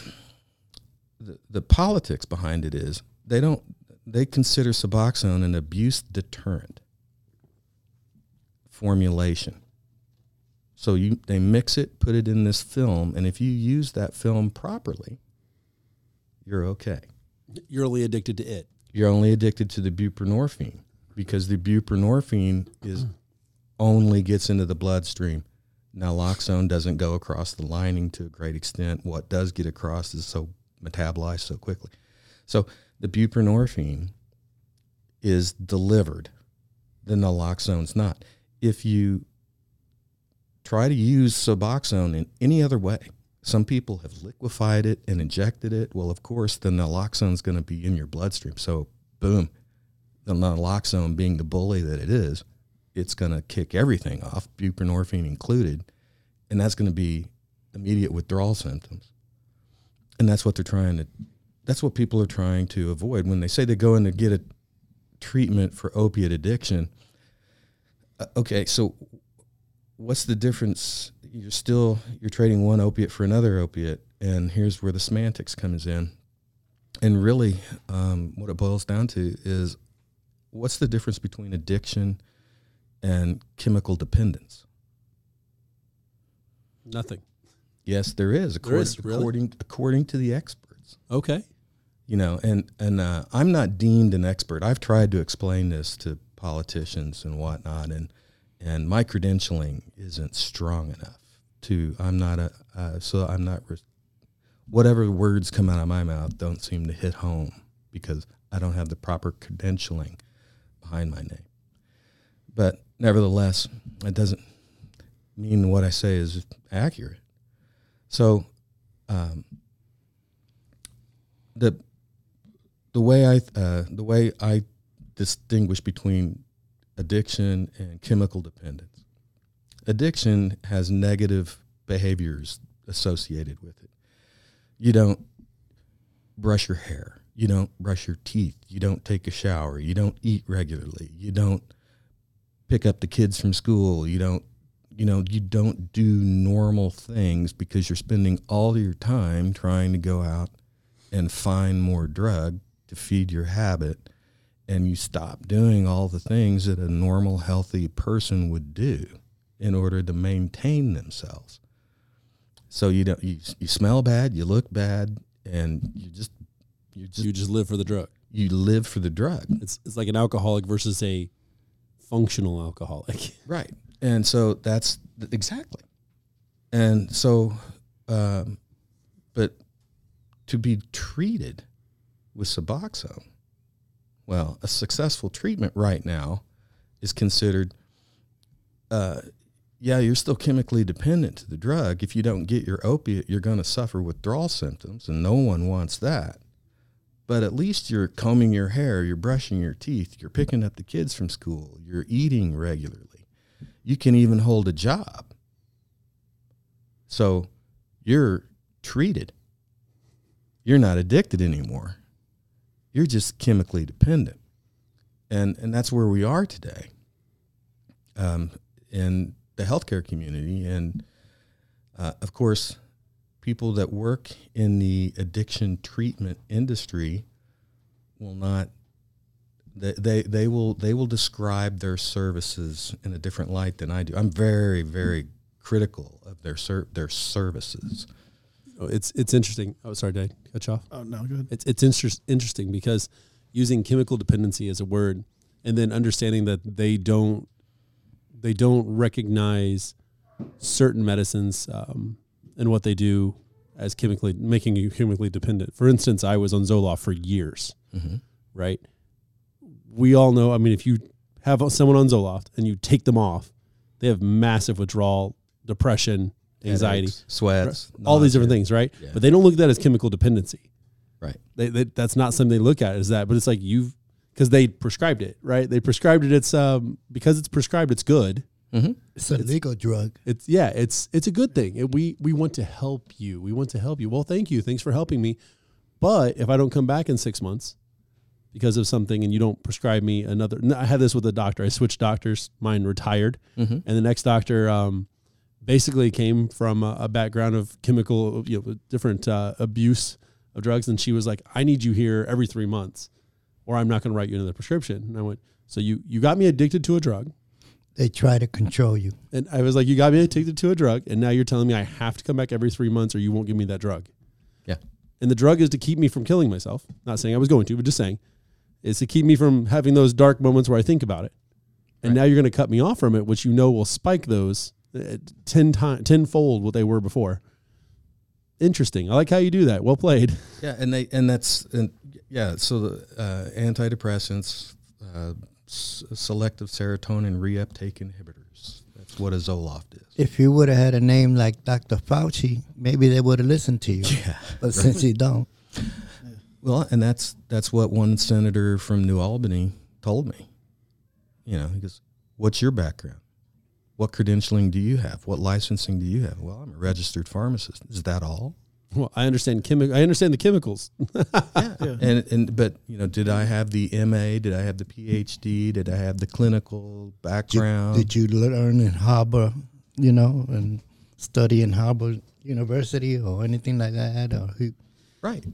the the politics behind it is they don't they consider Suboxone an abuse deterrent formulation. So you they mix it, put it in this film, and if you use that film properly, you're okay You're only addicted to it. you're only addicted to the buprenorphine because the buprenorphine is only gets into the bloodstream. Naloxone doesn't go across the lining to a great extent. What does get across is so metabolized so quickly. So the buprenorphine is delivered. The naloxone's not. If you try to use Suboxone in any other way, some people have liquefied it and injected it. Well, of course, the naloxone is going to be in your bloodstream. So, boom, the naloxone being the bully that it is, it's going to kick everything off, buprenorphine included, and that's going to be immediate withdrawal symptoms. And that's what they're trying to. That's what people are trying to avoid when they say they go in to get a treatment for opiate addiction. Uh, okay, so what's the difference? You're still you're trading one opiate for another opiate, and here's where the semantics comes in. And really, um, what it boils down to is what's the difference between addiction and chemical dependence? Nothing. Yes, there is. According, is, really? according, according to the experts. Okay. you know and and uh, i'm not deemed an expert i've tried to explain this to politicians and whatnot and and my credentialing isn't strong enough to i'm not a uh, so i'm not re- whatever words come out of my mouth don't seem to hit home because I don't have the proper credentialing behind my name. But nevertheless, it doesn't mean what I say is accurate. So, um, the the way I uh, the way I distinguish between addiction and chemical dependence. Addiction has negative behaviors associated with it. You don't brush your hair. You don't brush your teeth. You don't take a shower. You don't eat regularly. You don't pick up the kids from school. You don't you know, you don't do normal things because you're spending all your time trying to go out and find more drug to feed your habit and you stop doing all the things that a normal healthy person would do in order to maintain themselves. So you don't you, you smell bad, you look bad and you just you just you just live for the drug. you live for the drug. It's it's like an alcoholic versus a functional alcoholic. Right. And so that's th- exactly. And so, um, but to be treated with Suboxone, well, a successful treatment right now is considered, uh, yeah, you're still chemically dependent to the drug. If you don't get your opiate, you're going to suffer withdrawal symptoms, and no one wants that. But at least you're combing your hair, you're brushing your teeth, you're picking up the kids from school, you're eating regularly you can even hold a job. So you're treated. You're not addicted anymore. You're just chemically dependent. And, and that's where we are today um, in the healthcare community. And uh, of course, people that work in the addiction treatment industry will not they, they they will they will describe their services in a different light than I do. I'm very very critical of their ser- their services. Oh, it's it's interesting. Oh, sorry, did I cut you off? Oh no, good. It's it's inter- interesting because using chemical dependency as a word, and then understanding that they don't they don't recognize certain medicines um, and what they do as chemically making you chemically dependent. For instance, I was on Zoloft for years, right? We all know. I mean, if you have someone on Zoloft and you take them off, they have massive withdrawal, depression, anxiety, Headaches, sweats, all these different things, right? Yeah. But they don't look at that as chemical dependency. Right. They, they, that's not something they look at as that, but it's like you've because they prescribed it, right? They prescribed it. It's um because it's prescribed, it's good. It's a legal drug. It's yeah, it's it's a good thing. It- we we want to help you. We want to help you. Well, thank you. Thanks for helping me. But if I don't come back in six months because of something, and you don't prescribe me another, no, I had this with a doctor. I switched doctors. Mine retired, and the next doctor um, basically came from a, a background of chemical, you know, different uh, abuse of drugs, and she was like, "I need you here every three months, or I'm not going to write you another prescription." And I went, "So you you got me addicted to a drug." They try to control you. And I was like, you got me addicted to a drug, and now you're telling me I have to come back every three months or you won't give me that drug. Yeah. And the drug is to keep me from killing myself. Not saying I was going to, but just saying, is to keep me from having those dark moments where I think about it. And now you're going to cut me off from it, which you know will spike those uh, ten times, tenfold what they were before. Interesting. I like how you do that. Well played. Yeah, and they and that's and yeah. So the uh, antidepressants, uh, s- selective serotonin reuptake inhibitors. That's what a Zoloft is. If you would have had a name like Dr. Fauci, maybe they would have listened to you. Yeah. But since you don't, Well, and that's that's what one senator from New Albany told me. You know, he goes, "What's your background? What credentialing do you have? What licensing do you have?" Well, I'm a registered pharmacist. Is that all? Well, I understand chemi- I understand the chemicals. yeah. And and but you know, did I have the MA? Did I have the PhD? Did I have the clinical did, background? did you learn in Harvard, you know, and study in Harvard University or anything like that? Or who? right.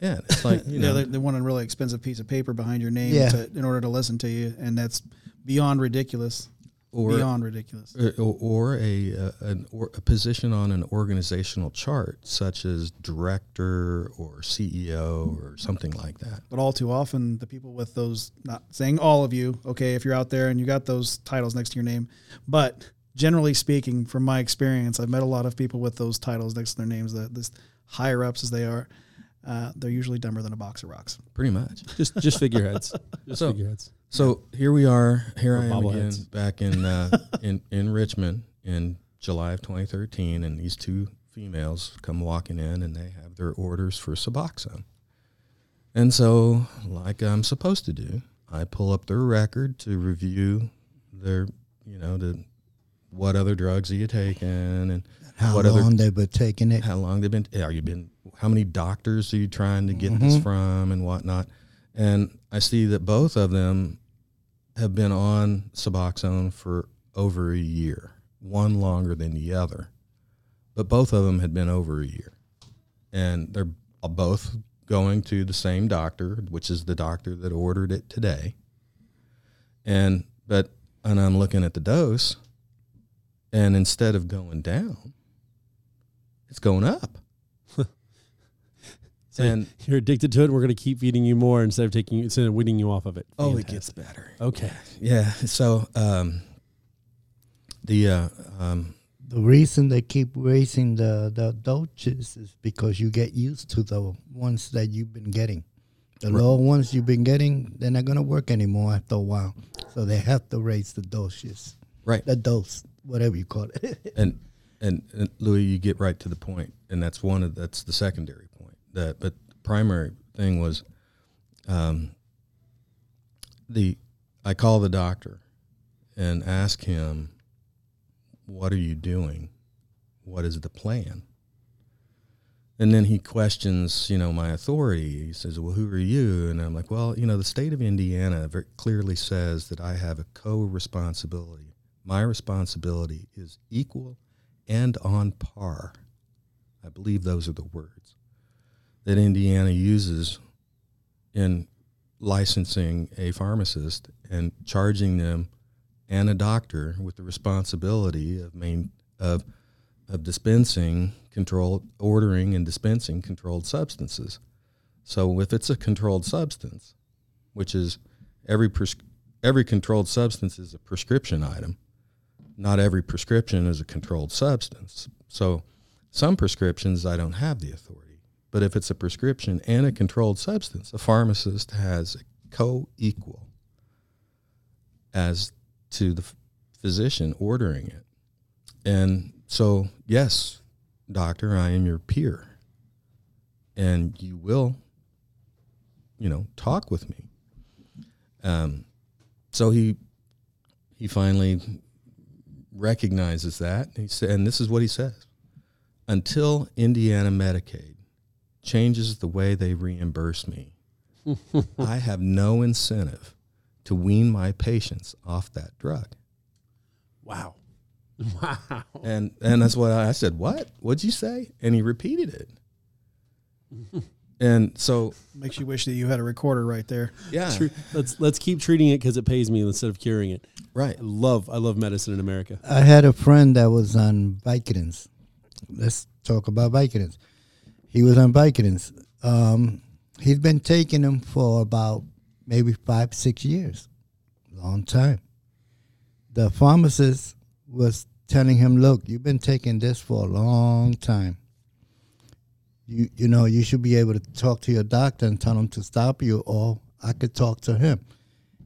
Yeah. It's like you yeah, know. they, they want a really expensive piece of paper behind your name Yeah. to, in order to listen to you, and that's beyond ridiculous. Or beyond ridiculous. or, or a, uh, an, or a position on an organizational chart, such as director or CEO or something like that. But all too often, the people with those, not saying all of you, okay, if you're out there and you got those titles next to your name, but generally speaking, from my experience, I've met a lot of people with those titles next to their names, that this higher ups as they are, uh, they're usually dumber than a box of rocks. Pretty much. Just just figureheads. Just So- figureheads. So here we are. Here I am again, bobbleheads. back in uh, in in Richmond in July of 2013, and these two females come walking in, and they have their orders for Suboxone. And so, like I'm supposed to do, I pull up their record to review their, you know, the what other drugs are you taking, and How what other long they've been taking it? how long they've been are you been how many doctors are you trying to get this from and whatnot and i see that both of them have been on suboxone for over a year one longer than the other but both of them had been over a year. And they're both going to the same doctor which is the doctor that ordered it today. And but and i'm looking at the dose and instead of going down it's going up So and you're addicted to it. We're going to keep feeding you more instead of taking instead of weaning you off of it. oh, it gets better. okay. Yeah. So um, the uh, um, The reason they keep raising the, the doses is because you get used to the ones that you've been getting. The Right. lower ones you've been getting, they're not going to work anymore after a while. So they have to raise the doses, right, the dose, whatever you call it. and, and and Louis, you get right to the point, and that's one of that's the secondary point. That but primary thing was, um, the I call the doctor, and ask him, what are you doing? What is the plan? And then he questions, you know, my authority. He says, "Well, who are you?" And I'm like, "Well, you know, the state of Indiana very clearly says that I have a co-responsibility. My responsibility is equal and on par. I believe those are the words that Indiana uses in licensing a pharmacist and charging them and a doctor with the responsibility of main of of dispensing controlled ordering and dispensing controlled substances. So if it's a controlled substance, which is every pres- every controlled substance is a prescription item. Not every prescription is a controlled substance. So some prescriptions I don't have the authority. But if it's a prescription and a controlled substance, a pharmacist has a co-equal as to the physician ordering it. And so, yes, doctor, I am your peer. And you will, you know, talk with me. Um, so he he finally recognizes that. He said, and this is what he says: until Indiana Medicaid changes the way they reimburse me, I have no incentive to wean my patients off that drug. Wow. Wow. And and that's what I, I said. What? What'd you say? And he repeated it. and so Makes you wish that you had a recorder right there. yeah, Tre- let's let's keep treating it because it pays me instead of curing it. right. I love I love medicine in America. I had a friend that was on Vicodins. Let's talk about Vicodins. He was on Vicodins. Um, he's been taking them for about maybe five, six years. Long time. The pharmacist was telling him, look, you've been taking this for a long time. You you know, you should be able to talk to your doctor and tell him to stop you or I could talk to him.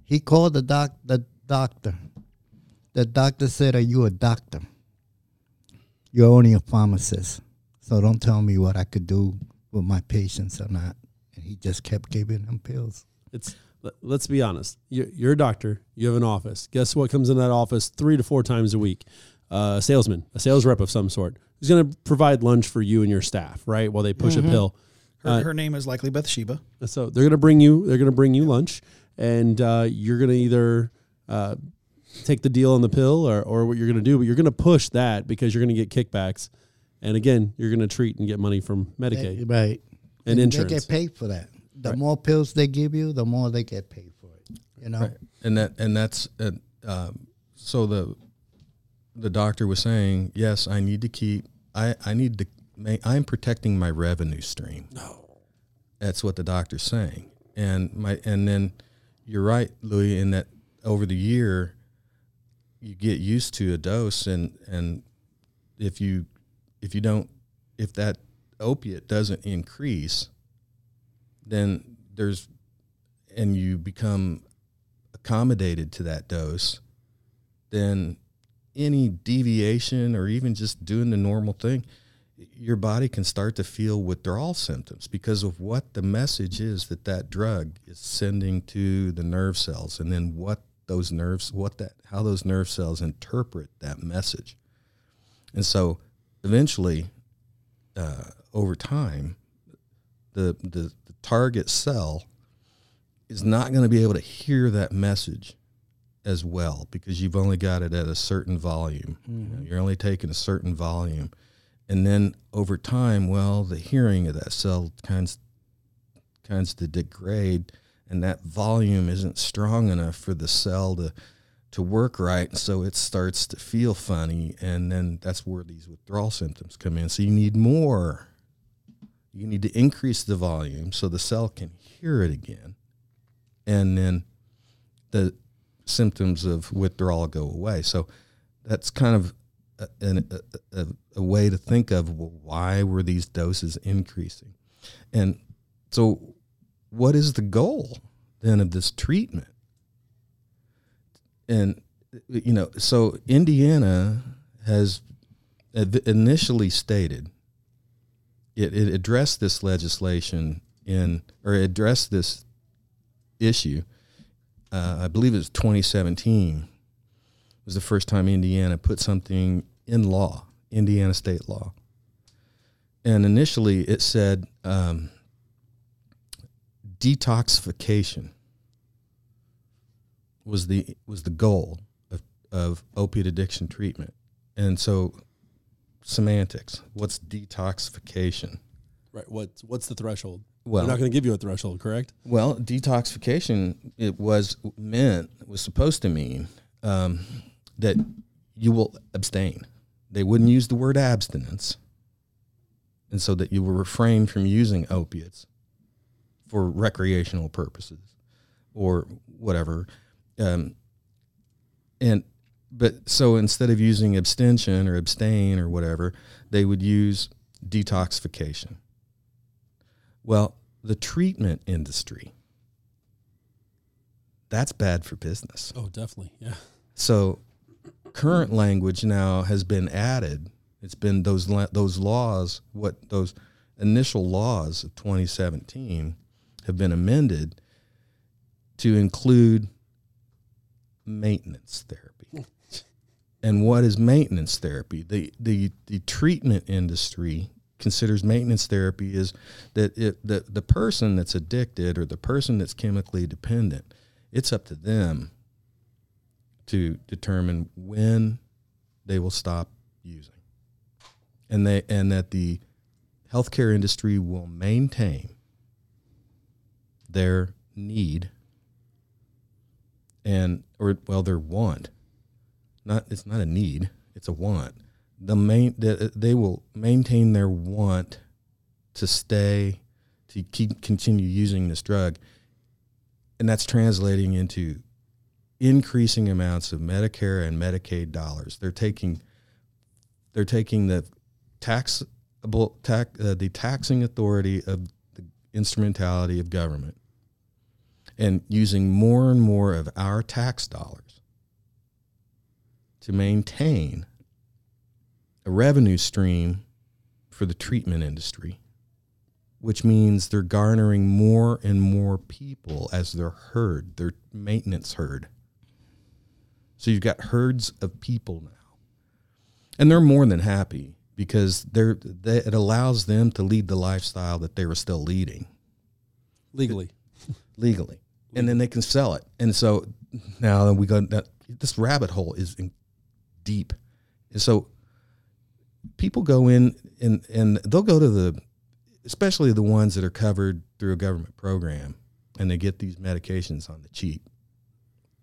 He called the doc the doctor. The doctor said, Are you a doctor? You're only a pharmacist. So don't tell me what I could do with my patients or not. And he just kept giving them pills. It's let- let's be honest. You're, you're a doctor. You have an office. Guess what comes in that office three to four times a week? Uh, a salesman, a sales rep of some sort, who's going to provide lunch for you and your staff, right? While they push a pill. Her, Uh, her name is likely Bathsheba. So they're going to bring you. They're going to bring you lunch, and uh, you're going to either uh, take the deal on the pill or, or what you're going to do. But you're going to push that because you're going to get kickbacks, and again, you're going to treat and get money from Medicaid Right. and They insurance. get paid for that. The Right. more pills they give you, the more they get paid for it. You know? Right. And that and that's uh, um, so the the doctor was saying, yes, I need to keep. I I need to. ma- I'm protecting my revenue stream. No, that's what the doctor's saying. And my and then you're right, Louis, in that over the year you get used to a dose, and and if you if you don't if that opiate doesn't increase, then there's, and you become accommodated to that dose, then any deviation or even just doing the normal thing, your body can start to feel withdrawal symptoms because of what the message is that that drug is sending to the nerve cells and then what those nerves what that how those nerve cells interpret that message. And so eventually uh, over time the, the the target cell is not going to be able to hear that message as well because you've only got it at a certain volume. You know, you're only taking a certain volume. And then over time, well, the hearing of that cell kinds kinds to degrade, and that volume isn't strong enough for the cell to to work right, so it starts to feel funny, and then that's where these withdrawal symptoms come in. So you need more. You need to increase the volume so the cell can hear it again, and then the symptoms of withdrawal go away. So that's kind of a, a, a, a, way to think of well, why were these doses increasing and so what is the goal then of this treatment and you know so indiana has initially stated it, it addressed this legislation in or addressed this issue uh, i believe it was 2017 was the first time Indiana put something in law, Indiana state law. And initially it said um, detoxification was the was the goal of, of opiate addiction treatment. And so semantics, what's detoxification? Right. What's what's the threshold? Well, They're not going to give you a threshold, correct? Well, detoxification it was meant was supposed to mean um, that you will abstain. They wouldn't use the word abstinence, and so that you will refrain from using opiates for recreational purposes or whatever. Um, and but so instead of using abstention or abstain or whatever, they would use detoxification. Well, the treatment industry that's bad for business. Oh, definitely. Yeah. So current language now has been added. It's been those those laws, what those initial laws of 2017 have been amended to include maintenance therapy. and what is maintenance therapy? The the the treatment industry considers maintenance therapy is that it, the the person that's addicted or the person that's chemically dependent, it's up to them to determine when they will stop using. And they and that the healthcare industry will maintain their need and or well their want. Not it's not a need, it's a want. The main the, they will maintain their want to stay to keep continue using this drug and that's translating into increasing amounts of Medicare and Medicaid dollars. They're taking they're taking the taxable tax uh, the taxing authority of the instrumentality of government and using more and more of our tax dollars to maintain a revenue stream for the treatment industry which means they're garnering more and more people as their herd, their maintenance herd. So you've got herds of people now. And they're more than happy because they're they, it allows them to lead the lifestyle that they were still leading legally. legally. And then they can sell it. And so now then we go that this rabbit hole is deep. And so people go in and and they'll go to the especially the ones that are covered through a government program and they get these medications on the cheap.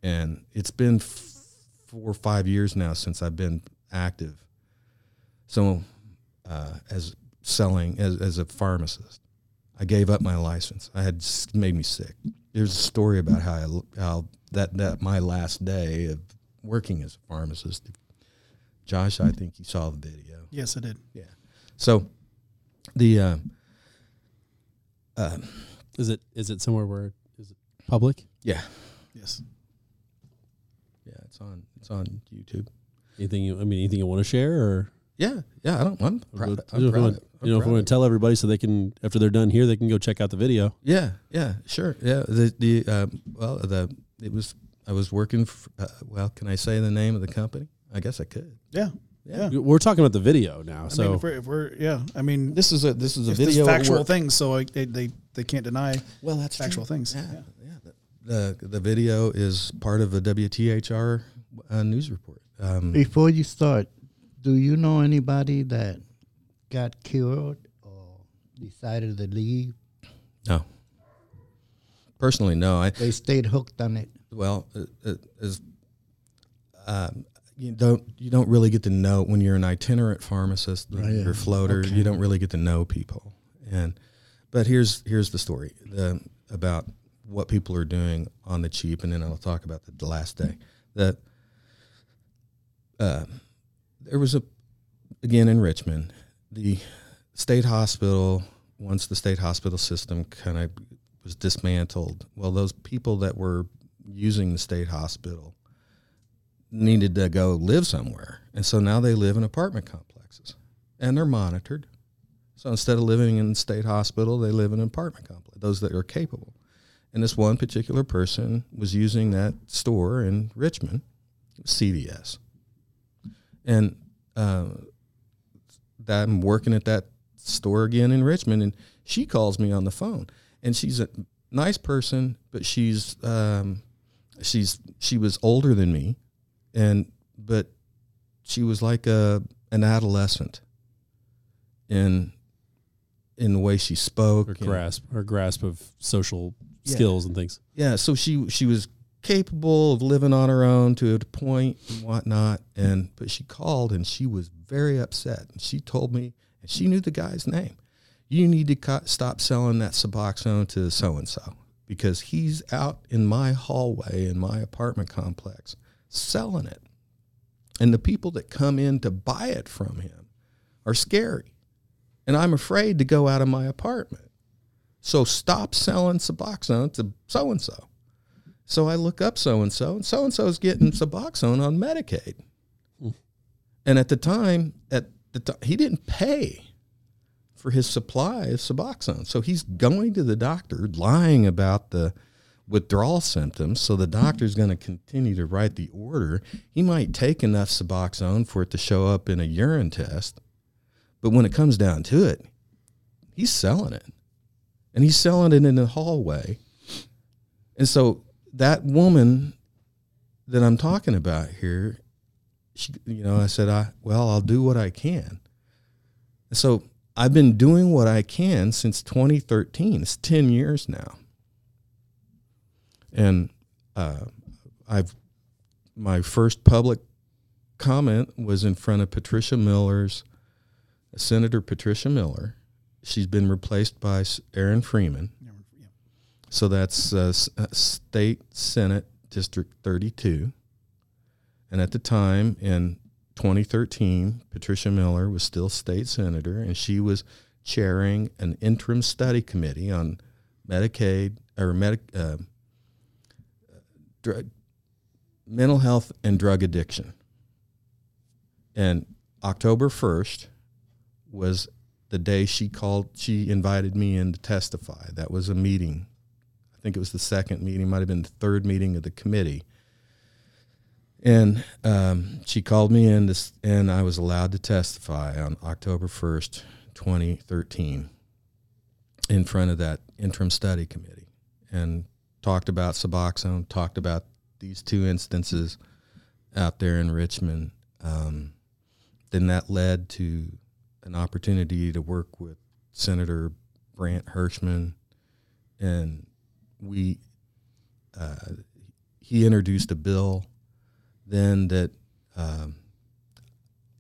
And it's been four or five years now since I've been active. So, uh, as selling as as a pharmacist, I gave up my license. I had made me sick. There's a story about how I, how that that my last day of working as a pharmacist. Josh, I think you saw the video. Yes, I did. Yeah. So, the uh, Is it is it somewhere where is it public? yeah Yes. yeah it's on it's on YouTube. Anything you I mean anything you want to share or Yeah yeah I don't I'm proud. I'm know, if you proud want, of- you know I'm if you proud want to tell everybody so they can after they're done here they can go check out the video. Yeah, yeah, sure. Yeah, the the uh, well the it was I was working. f uh, well, can I say the name of the company? I guess I could. Yeah. Yeah. Yeah. We're talking about the video now. I so mean, if we're, if we're yeah, I mean, This is a this is a it's video. at factual work. things, so I, they, they they can't deny Well, that's factual true. things. Yeah, Yeah. yeah. The, the the video is part of a WTHR uh, news report. Um, Before you start, do you know anybody that got killed or decided to leave? no, personally, no. I They stayed hooked on it. well uh, uh, um, you don't you don't really get to know when you're an itinerant pharmacist Oh, yeah. you're a floater Okay. you don't really get to know people and but here's here's the story the, about what people are doing on the cheap and then I'll talk about the, the last day that uh, there was a again in Richmond the state hospital once the state hospital system kind of was dismantled well those people that were using the state hospital needed to go live somewhere. And so now they live in apartment complexes and they're monitored. So instead of living in state hospital, they live in an apartment complex, those that are capable. And this one particular person was using that store in Richmond, CVS. And uh, that I'm working at that store again in Richmond, and she calls me on the phone. And she's a nice person, but she's um, she's she was older than me and but she was like a an adolescent in in the way she spoke her grasp her grasp of social Yeah. skills and things. yeah so she she was capable of living on her own to a point and whatnot and but she called and she was very upset and she told me and she knew the guy's name you need to stop selling that suboxone to so and so because he's out in my hallway in my apartment complex selling it and the people that come in to buy it from him are scary and i'm afraid to go out of my apartment so stop selling Suboxone to so and so. So I look up so and so, and so and so is getting Suboxone on Medicaid. And at the time, at the time, he didn't pay for his supply of Suboxone. So he's going to the doctor, lying about the withdrawal symptoms. So the doctor's going to continue to write the order. He might take enough Suboxone for it to show up in a urine test. But when it comes down to it, he's selling it and he's selling it in the hallway. And so that woman that I'm talking about here, she, you know, I said, I well, I'll do what I can. And so I've been doing what I can since 2013. It's 10 years now, and uh, I've my first public comment was in front of Patricia Miller's Senator Patricia Miller. She's been replaced by Aaron Freeman. So that's uh, uh, State Senate District 32. And at the time in 2013, Patricia Miller was still state senator, and she was chairing an interim study committee on Medicaid or medic, uh, drug, mental health and drug addiction. And October 1st was the day she called, she invited me in to testify. That was a meeting. I think it was the second meeting, might have been the third meeting of the committee. And um, she called me in, and I was allowed to testify on October 1st, 2013, in front of that interim study committee and talked about Suboxone, talked about these two instances out there in Richmond. Um, then that led to an opportunity to work with Senator Brandt Hershman, and we uh, he introduced a bill then that um,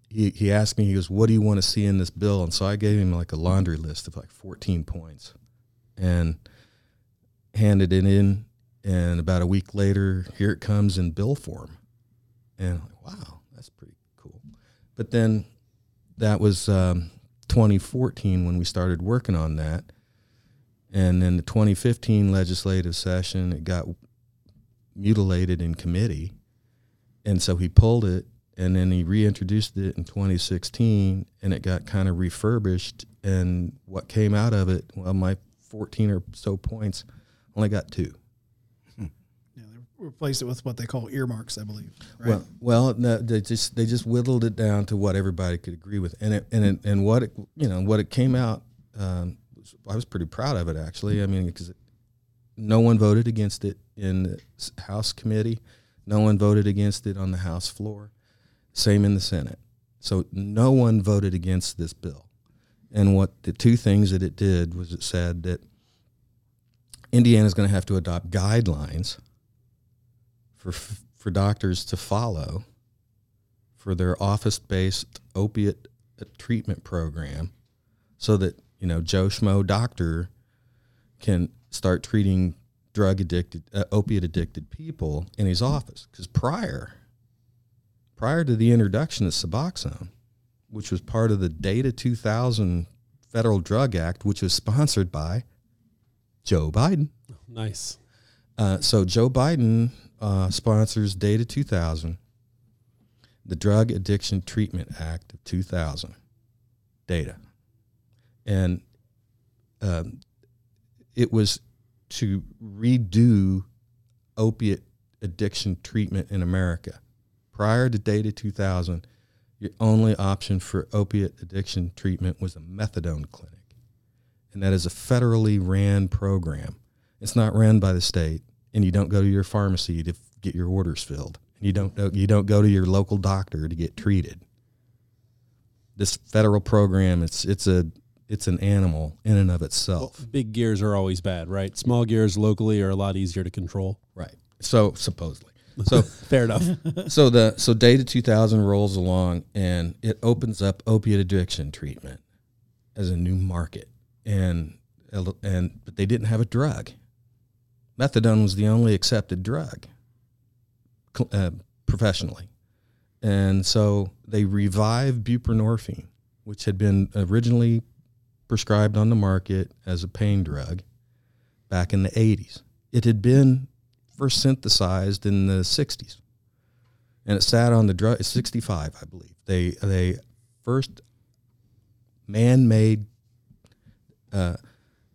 he he asked me he goes what do you want to see in this bill and so I gave him like a laundry list of like 14 points and handed it in and about a week later here it comes in bill form and I'm like wow that's pretty cool but then that was um, 2014 when we started working on that. And in the 2015 legislative session, it got mutilated in committee. And so he pulled it and then he reintroduced it in 2016 and it got kind of refurbished. And what came out of it, well, my 14 or so points only got two. Yeah, they replaced it with what they call earmarks, I believe. Right? Well, well, no, they just they just whittled it down to what everybody could agree with, and it and it, and what it you know what it came out. Um, I was pretty proud of it actually. I mean, because no one voted against it in the House committee, no one voted against it on the House floor, same in the Senate. So no one voted against this bill. And what the two things that it did was it said that Indiana is going to have to adopt guidelines for for doctors to follow for their office-based opiate uh, treatment program so that you know Joe Schmo doctor can start treating drug addicted uh, opiate addicted people in his office. Because prior prior to the introduction of Suboxone which was part of the Data 2000 Federal Drug Act which was sponsored by Joe Biden. Nice. uh, so Joe Biden uh, sponsors Data 2000, the Drug Addiction Treatment Act of 2000, Data, and um, it was to redo opiate addiction treatment in America. Prior to Data 2000, your only option for opiate addiction treatment was a methadone clinic, and that is a federally ran program. It's not ran by the state, and you don't go to your pharmacy to get your orders filled. And you don't you don't go to your local doctor to get treated. This federal program, it's it's a it's an animal in and of itself. Big gears are always bad, right? Small gears locally are a lot easier to control. Right. So supposedly. So Fair enough. so the so Data 2000 rolls along and it opens up opiate addiction treatment as a new market, and and but they didn't have a drug. Methadone was the only accepted drug uh, professionally, and so they revived buprenorphine, which had been originally prescribed on the market as a pain drug back in the 80s. It had been first synthesized in the 60s and it sat on the drug 65 i believe. They they first man-made uh,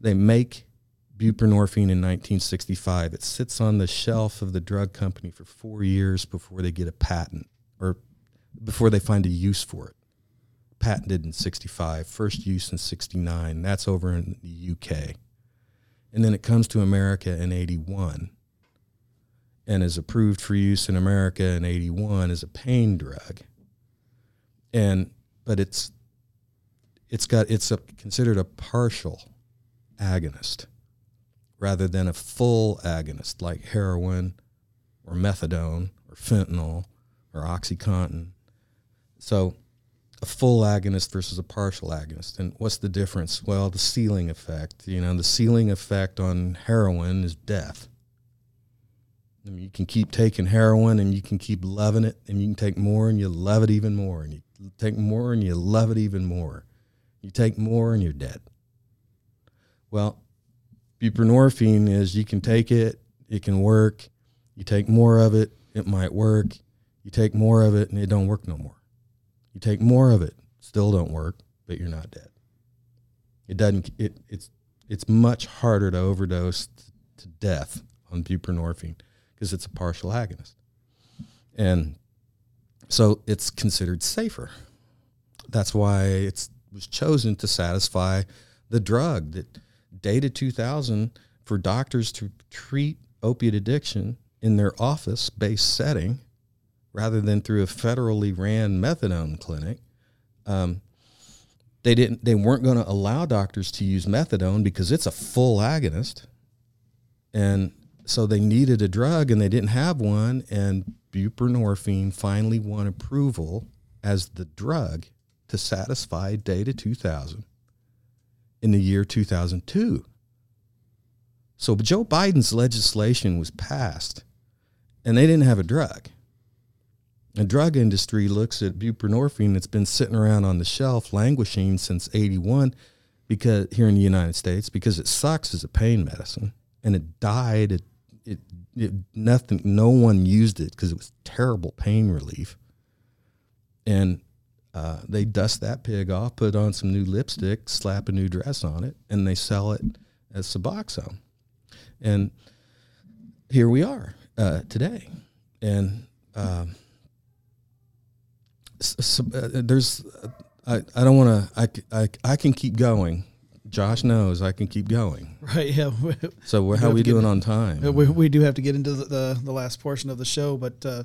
they make buprenorphine in 1965 it sits on the shelf of the drug company for four years before they get a patent or before they find a use for it patented in 65 first use in 69 that's over in the uk and then it comes to america in 81 and is approved for use in America in 81 as a pain drug. And but it's it's got it's a, considered a partial agonist rather than a full agonist like heroin or methadone or fentanyl or oxycontin. So a full agonist versus a partial agonist. And what's the difference? Well, the ceiling effect. You know, the ceiling effect on heroin is death. I mean, you can keep taking heroin and you can keep loving it, and you can take more and you love it even more, and you take more and you love it even more. You take more and you're dead. Well, buprenorphine is you can take it, it can work. You take more of it, it might work. You take more of it and it don't work no more. You take more of it, still don't work, but you're not dead. It doesn't. It it's it's much harder to overdose to death on buprenorphine because it's a partial agonist. And so it's considered safer. That's why it was chosen to satisfy the drug that Data 2000 for doctors to treat opiate addiction in their office based setting rather than through a federally ran methadone clinic. Um, they didn't they weren't going to allow doctors to use methadone because it's a full agonist and so they needed a drug and they didn't have one and buprenorphine finally won approval as the drug to satisfy data 2000 in the year 2002 so joe biden's legislation was passed and they didn't have a drug The drug industry looks at buprenorphine that's been sitting around on the shelf languishing since 81 because here in the United States because it sucks as a pain medicine. And it died. It it, it nothing no one used it because it was terrible pain relief. And uh, they dust that pig off put on some new lipstick slap a new dress on it and they sell it as Suboxone. And here we are uh, today. And um, s- s- uh, there's I, I don't want to I, c- I, c- I can keep going josh knows i can keep going Right. Yeah. So we're, how have we to get- doing on time we, we do have to get into the, the, the last portion of the show, but uh,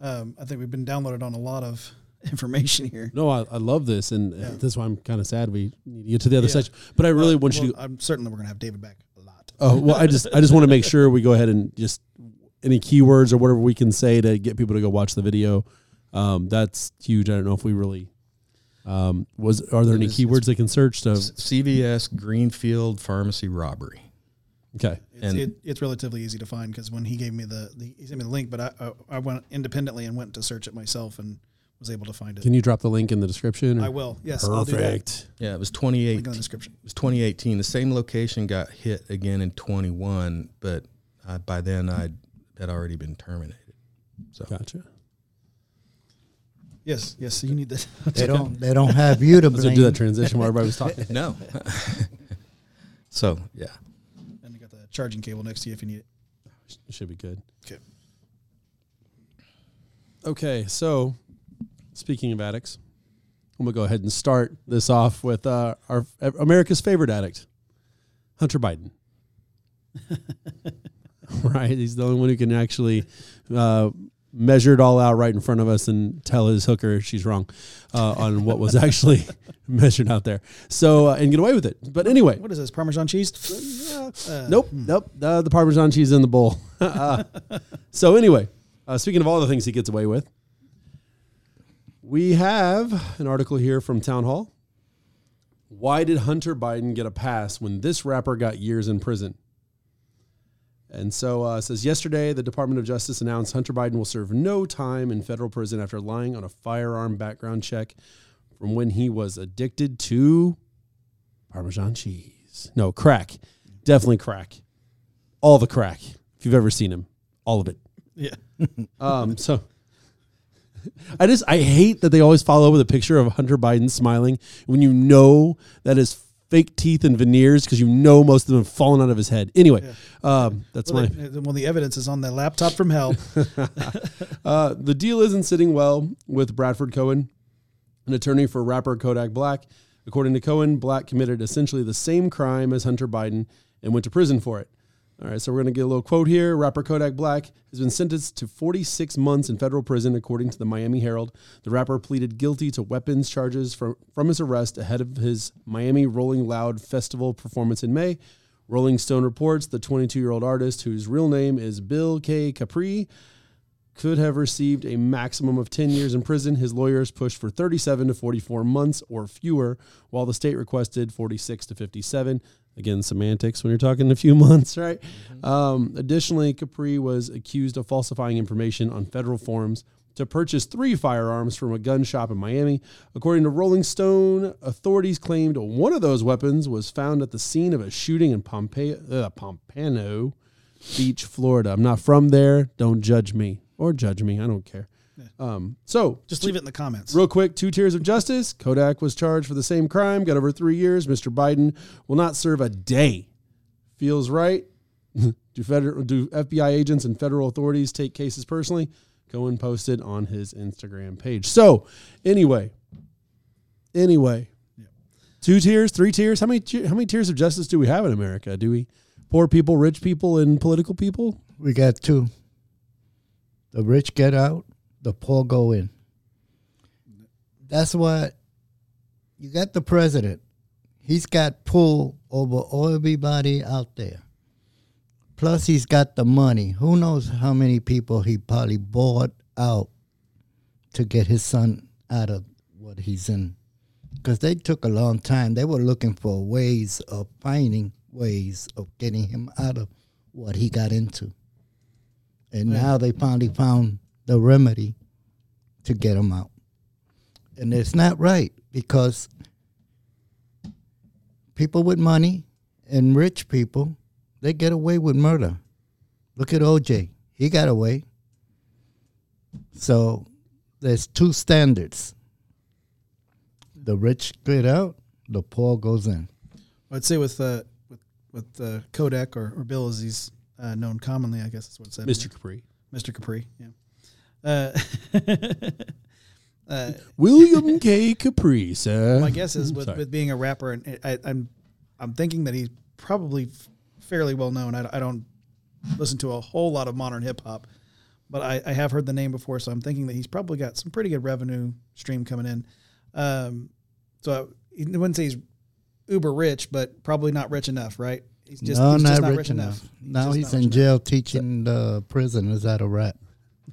um, I think we've been downloaded on a lot of information here. No, I, I love this, and uh Yeah. that's why I'm kind of sad we need to get to the other Yeah. section. But I really want you to. I'm certain that we're going to have David back a lot. Oh well, I just I just want to make sure we go ahead and just any keywords or whatever we can say to get people to go watch the video. Um, that's huge. I don't know if we really um, was. Are there any It's- keywords they can search to? Cvs greenfield pharmacy robbery Okay, It's, And- it, it's relatively easy to find because when he gave me the, the he sent me the link, but I, I I went independently and went to search it myself and was able to find it. can you drop the link in the description? or- I will. Yes, I'll do that. Perfect. yeah it was Link in the description. it was 2018 the same location got hit again in 21 but uh, by then i had already been terminated so Gotcha. Yes, yes. So you need this. They don't. They don't have you to Let's blame. do that transition while everybody was talking. no so yeah and you got the charging cable next to you if you need it. Should be good. Okay. Okay, so speaking of addicts, I'm gonna go ahead and start this off with uh, our America's favorite addict, Hunter Biden. right, he's the only one who can actually uh, measure it all out right in front of us and tell his hooker she's wrong uh, on what was actually measured out there. So uh, and get away with it. But anyway, What is this? Parmesan cheese? Uh, Nope, nope. Uh, the Parmesan cheese in the bowl. Uh, so anyway, uh, speaking of all the things he gets away with, we have an article here from Town Hall. Why did Hunter Biden get a pass when this rapper got years in prison? And so uh, says yesterday, the Department of Justice announced Hunter Biden will serve no time in federal prison after lying on a firearm background check from when he was addicted to Parmesan cheese. No, crack. Definitely crack. All the crack. If you've ever seen him, all of it. Yeah. Um, so I just I hate that they always follow with a picture of Hunter Biden smiling when you know that is fake teeth and veneers because you know most of them have fallen out of his head. Anyway, um, that's Well, my the, well, the evidence is on the laptop from hell. Uh, the deal isn't sitting well with Bradford Cohen, an attorney for rapper Kodak Black. According to Cohen, Black committed essentially the same crime as Hunter Biden and went to prison for it. All right, so we're going to get a little quote here. Rapper Kodak Black has been sentenced to 46 months in federal prison, according to the Miami Herald. The rapper pleaded guilty to weapons charges from, from his arrest ahead of his Miami Rolling Loud Festival performance in May. Rolling Stone reports the 22 year old artist, whose real name is Bill K. Kapri, could have received a maximum of 10 years in prison. His lawyers pushed for 37 to 44 months or fewer, while the state requested 46 to 57. Again, semantics when you're talking a few months, right? Um, additionally, Kapri was accused of falsifying information on federal forms to purchase three firearms from a gun shop in Miami. According to Rolling Stone, authorities claimed one of those weapons was found at the scene of a shooting in Pompeo, uh, Pompano Beach, Florida. I'm not from there. Don't judge me or judge me. I don't care. Um, so Just leave it in the comments. Real quick, two tiers of justice. Kodak was charged for the same crime, got over three years. Mr. Biden will not serve a day. Feels right. do federal do FBI agents and federal authorities take cases personally? Cohen posted on his Instagram page. So anyway, anyway, two tiers, three tiers. How many how many tiers of justice do we have in America? Do we poor people, rich people, and political people? We got two. The rich get out, the poor go in. That's what you got the president. He's got pull over everybody out there. Plus, he's got the money. Who knows how many people he probably bought out to get his son out of what he's in. Because they took a long time. They were looking for ways of finding ways of getting him out of what he got into. And now they finally found the remedy to get them out. And it's not right because people with money and rich people, they get away with murder. Look at OJ. He got away. So there's two standards. The rich get out, the poor goes in. I'd say with uh, with with uh, Kodak or, or Bill as he's uh, known commonly, I guess that's what it said. Mr. Kapri. Mr. Kapri. Yeah. Uh, uh, William K. Kapri, sir. my guess is with, with being a rapper, and I, I'm I'm thinking that he's probably fairly well known. I, I don't listen to a whole lot of modern hip hop, but I, I have heard the name before, so I'm thinking that he's probably got some pretty good revenue stream coming in. Um, so I, I wouldn't say he's uber rich, but probably not rich enough, right? He's just, no, he's not just not rich, enough. now he's in rich jail teaching the prisoners how to rap.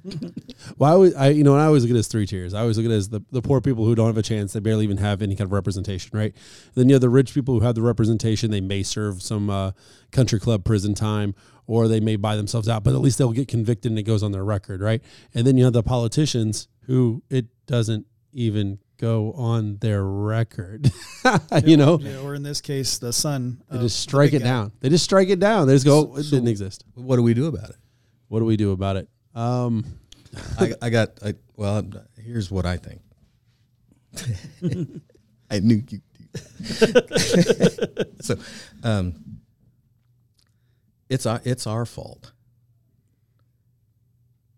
Well, I, always, I you know, I always look at it as three tiers. I always look at it as the, the poor people who don't have a chance. They barely even have any kind of representation, right? Then you have the rich people who have the representation. They may serve some uh, country club prison time, or they may buy themselves out, but at least they'll get convicted and it goes on their record, right? And then you have the politicians who it doesn't even go on their record, you know. Yeah, or in this case, the son. They just strike big it guy. down. They just strike it down. They just go. So- it so- didn't exist. What do we do about it? What do we do about it? Um, I, I got. I, well, here's what I think. I knew you. so, um, it's our it's our fault.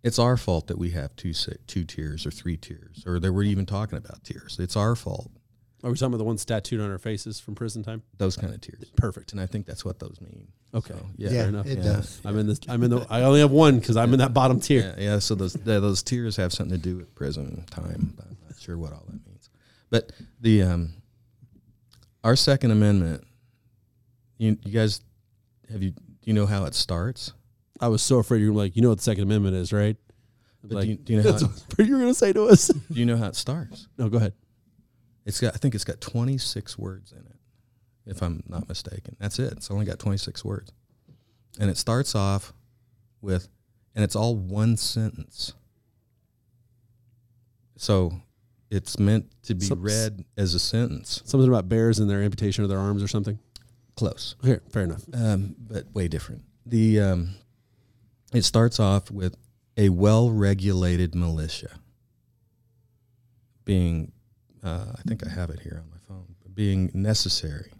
It's our fault that we have two two tiers or three tiers, or that we're even talking about tiers. It's our fault. are we talking about the ones tattooed on our faces from prison time? Those kind of tiers, Perfect. and I think that's what those mean. Okay. So, Yeah, fair enough. it Yeah. does. I'm in this. I'm in the. I only have one because I'm in that bottom tier. Yeah, yeah. So those yeah, those tiers have something to do with prison time. I'm not sure what all that means, but the um, our Second Amendment. You you guys have you do you know how it starts? I was so afraid you were like, you know what the Second Amendment is, right? But Like, do, you, do you know how That's it, what you were going to say to us. do you know how it starts? no, go ahead. It's got I think it's got 26 words in it, if I'm not mistaken. That's it. It's only got 26 words, and it starts off with, and it's all one sentence. So, it's meant to be Some- read as a sentence. Something about bears and their amputation of their arms or something. Close. Okay, fair enough. um, but way different. The um, it starts off with a well-regulated militia being, uh, I think I have it here on my phone, being necessary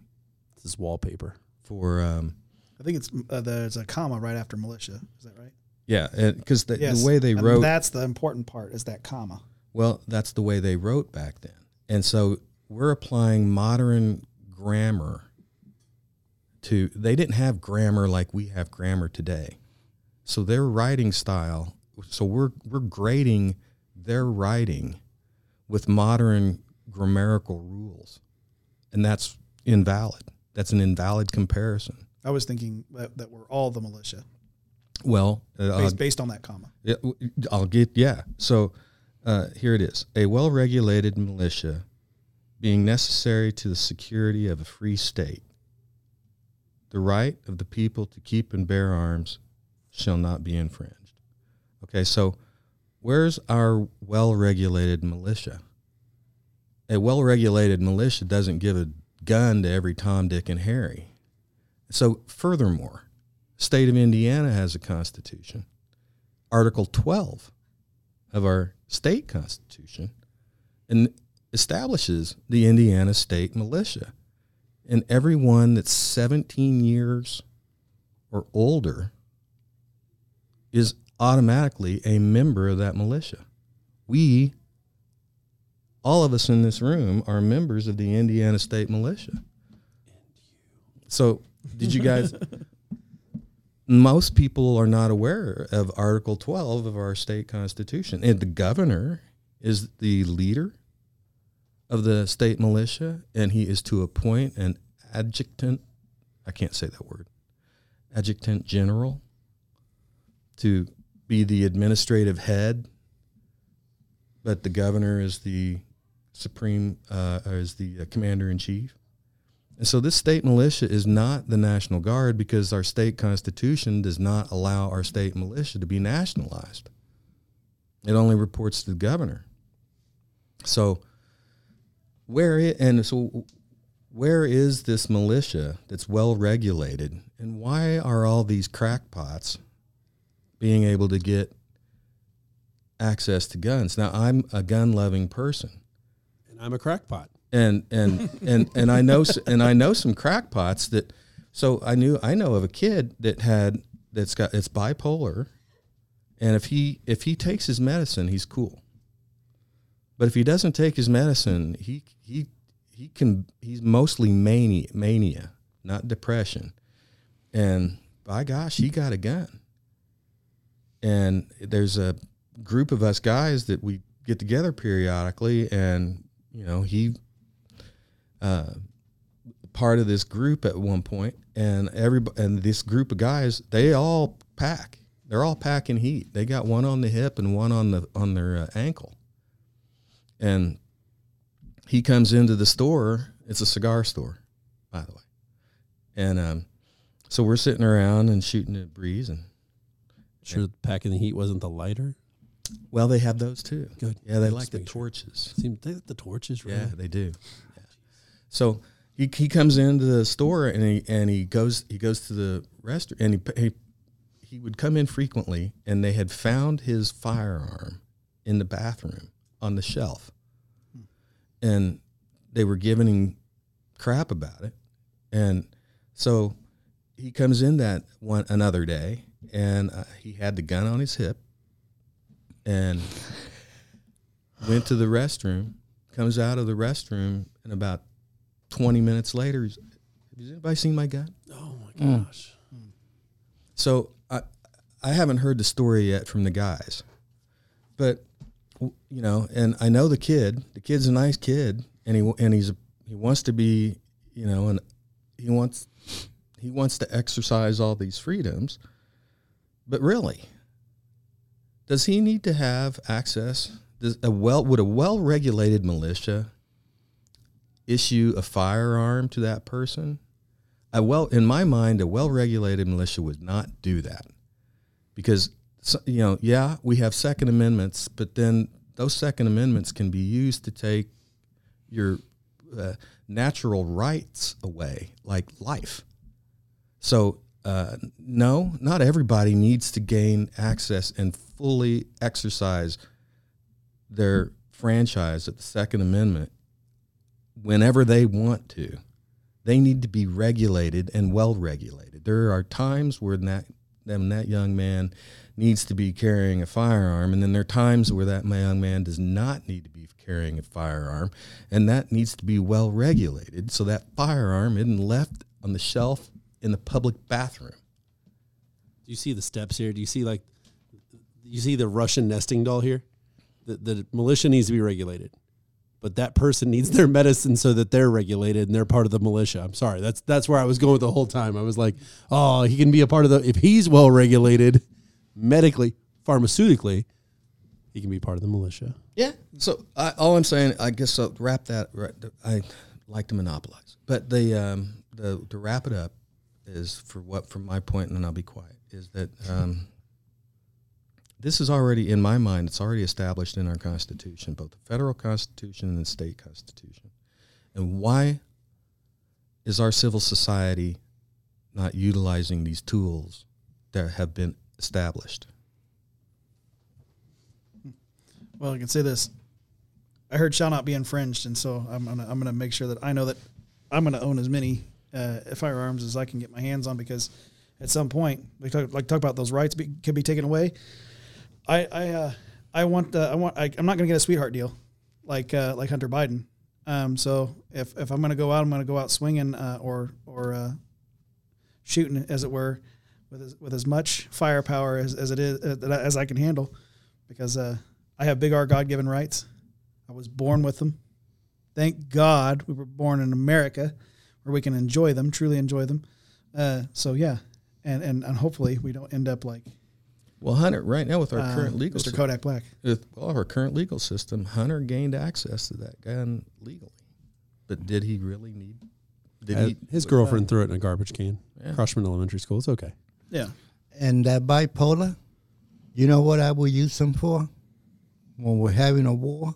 Wallpaper. for, um, I think it's uh, there's a comma right after militia. Is that right? yeah, because the, Yes. the way they And wrote, That's the important part. Is that comma? well, that's the way they wrote back then, and so we're applying modern grammar to. They didn't have grammar like we have grammar today. So their writing style, so we're we're grading their writing with modern grammatical rules, and that's invalid. That's an invalid comparison. I was thinking that, that we're all the militia Well, uh, based, based on that comma. I'll get yeah. So uh, here it is: a well-regulated militia being necessary to the security of a free state. The right of the people to keep and bear arms shall not be infringed. Okay, so where's our well-regulated militia? A well-regulated militia doesn't give a gun to every Tom, Dick, and Harry. So, furthermore, state of Indiana has a constitution. Article 12 of our state constitution and establishes the Indiana State Militia. And everyone that's 17 years or older is automatically a member of that militia. We, all of us in this room, are members of the Indiana State Militia. So, did you guys? most people are not aware of Article 12 of our state constitution. And the governor is the leader of the state militia, and he is to appoint an adjutant, I can't say that word, adjutant general to be the administrative head, but the governor is the supreme, uh, is the uh, commander in chief. And so this state militia is not the National Guard because our state constitution does not allow our state militia to be nationalized. It only reports to the governor. So where it and so where is this militia that's well regulated and why are all these crackpots being able to get access to guns? Now I'm a gun loving person And I'm a crackpot. and and and and I know and I know some crackpots that. So I knew I know of a kid that had that's got it's bipolar, and if he if he takes his medicine, he's cool. But if he doesn't take his medicine, he he he can he's mostly mania mania, not depression. And by gosh, he got a gun. And there's a group of us guys that we get together periodically, and you know he uh, part of this group at one point, and every and this group of guys, they all pack. They're all packing heat. They got one on the hip and one on the on their uh, ankle. And he comes into the store. It's a cigar store, by the way. And um, so we're sitting around and shooting a breeze, and Sure, packing the heat wasn't the lighter. Well, they have those too. Good. Yeah, they like the torches. They the torches. Really? Yeah, they do. Yeah. So he, he comes into the store and he and he goes he goes to the restaurant and he, he he would come in frequently and they had found his firearm in the bathroom on the shelf, and they were giving him crap about it, and so he comes in that one another day and uh, he had the gun on his hip and went to the restroom comes out of the restroom and about 20 minutes later he's has anybody seen my gun Oh my gosh. Mm. so i i haven't heard the story yet from the guys but you know and i know the kid. The kid's a nice kid and he and he's he wants to be you know and he wants he wants to exercise all these freedoms but really does he need to have access? Does a well would a well regulated militia issue a firearm to that person? A well in my mind a well regulated militia would not do that. Because you know yeah we have second amendments but then those second amendments can be used to take your uh, natural rights away like life. So uh, no not everybody needs to gain access and fully exercise their franchise at the second amendment whenever they want to they need to be regulated and well regulated. There are times where that when that young man needs to be carrying a firearm, and then there are times where that young man does not need to be carrying a firearm, and that needs to be well regulated so that firearm isn't left on the shelf in the public bathroom. Do you see the steps here? Do you see like you see the Russian nesting doll here? The, the militia needs to be regulated, but that person needs their medicine so that they're regulated and they're part of the militia. I'm sorry, that's that's where I was going the whole time. I was like, oh, he can be a part of the if he's well regulated medically, pharmaceutically, he can be part of the militia. Yeah. So I, all I'm saying, I guess, I'll wrap that. Right, I like to monopolize, but the um, the to wrap it up is for what from my point, and then I'll be quiet. Is that um, this is already in my mind? It's already established in our Constitution, both the federal Constitution and the state Constitution. And why is our civil society not utilizing these tools that have been established? Well, I can say this. I heard shall not be infringed, and so I'm gonna I'm gonna make sure that I know that I'm gonna own as many uh, firearms as I can get my hands on because at some point, like talk, like talk about those rights be, could be taken away. I I uh, I want I want I, I'm not gonna get a sweetheart deal like uh, like Hunter Biden. Um, so if if I'm gonna go out, I'm gonna go out swinging uh, or or uh, shooting, as it were, with as, with as much firepower as, as it is uh, as I can handle, because uh, I have big R God given rights. I was born with them. Thank God we were born in America, where we can enjoy them, truly enjoy them. So yeah, and, and and hopefully we don't end up like Well, Hunter, right now with our uh, current legal Mr. system, Kodak Black. with all of our current legal system, Hunter gained access to that gun legally, but did he really need? Did Uh, he? His girlfriend threw it in a garbage can. Yeah. Crushman Elementary School. It's okay. Yeah, And that bipolar, you know what I will use them for? When we're having a war,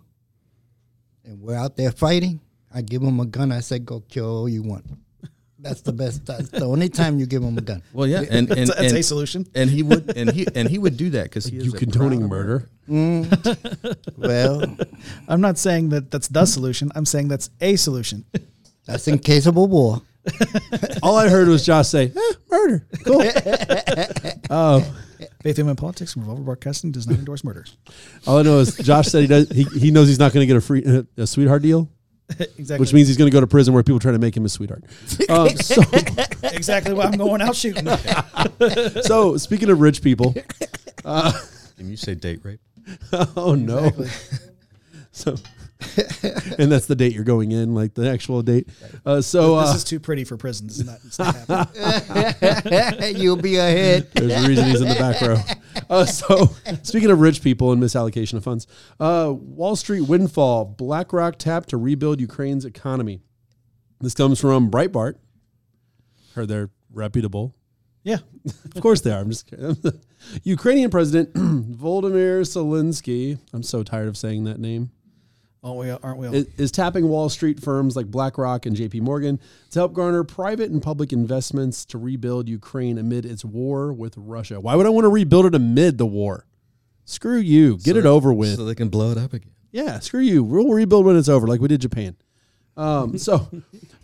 and we're out there fighting, I give them a gun. I say, "Go kill all you want." That's the best. That's the only time you give them a gun. Well, yeah, and and, That's, that's and, a solution. and he would and he and he would do that because You condoning proud murder? Well, I'm not saying that that's the solution. I'm saying that's a solution. that's in case of a war. All I heard was Josh say, eh, murder. Cool. Oh, Faith Human Politics from Revolver Broadcasting does not endorse murder. all I know is Josh said he does. He, he knows he's not going to get a free uh, a sweetheart deal, exactly. which means he's going to go to prison where people try to make him a sweetheart. Um, so, exactly why I'm going out shooting. so speaking of rich people, Can you say date rape? oh no. So, and that's the date you're going in, like the actual date. Uh, so this uh, is too pretty for prison. This is not, it's not happening. You'll be a hit. There's a reason he's in the back row. Uh, so, speaking of rich people and misallocation of funds, uh, Wall Street windfall, BlackRock tapped to rebuild Ukraine's economy. This comes from Breitbart. Heard they're reputable. Yeah. Of course they are. I'm just kidding. Ukrainian President Volodymyr Zelensky. I'm so tired of saying that name. Oh, we aren't we all? is, is tapping Wall Street firms like BlackRock and JP Morgan to help garner private and public investments to rebuild Ukraine amid its war with Russia. Why would I want to rebuild it amid the war? Screw you. Get So it over with. so they can blow it up again. Yeah, screw you. We'll rebuild when it's over, like we did Japan. Um, so,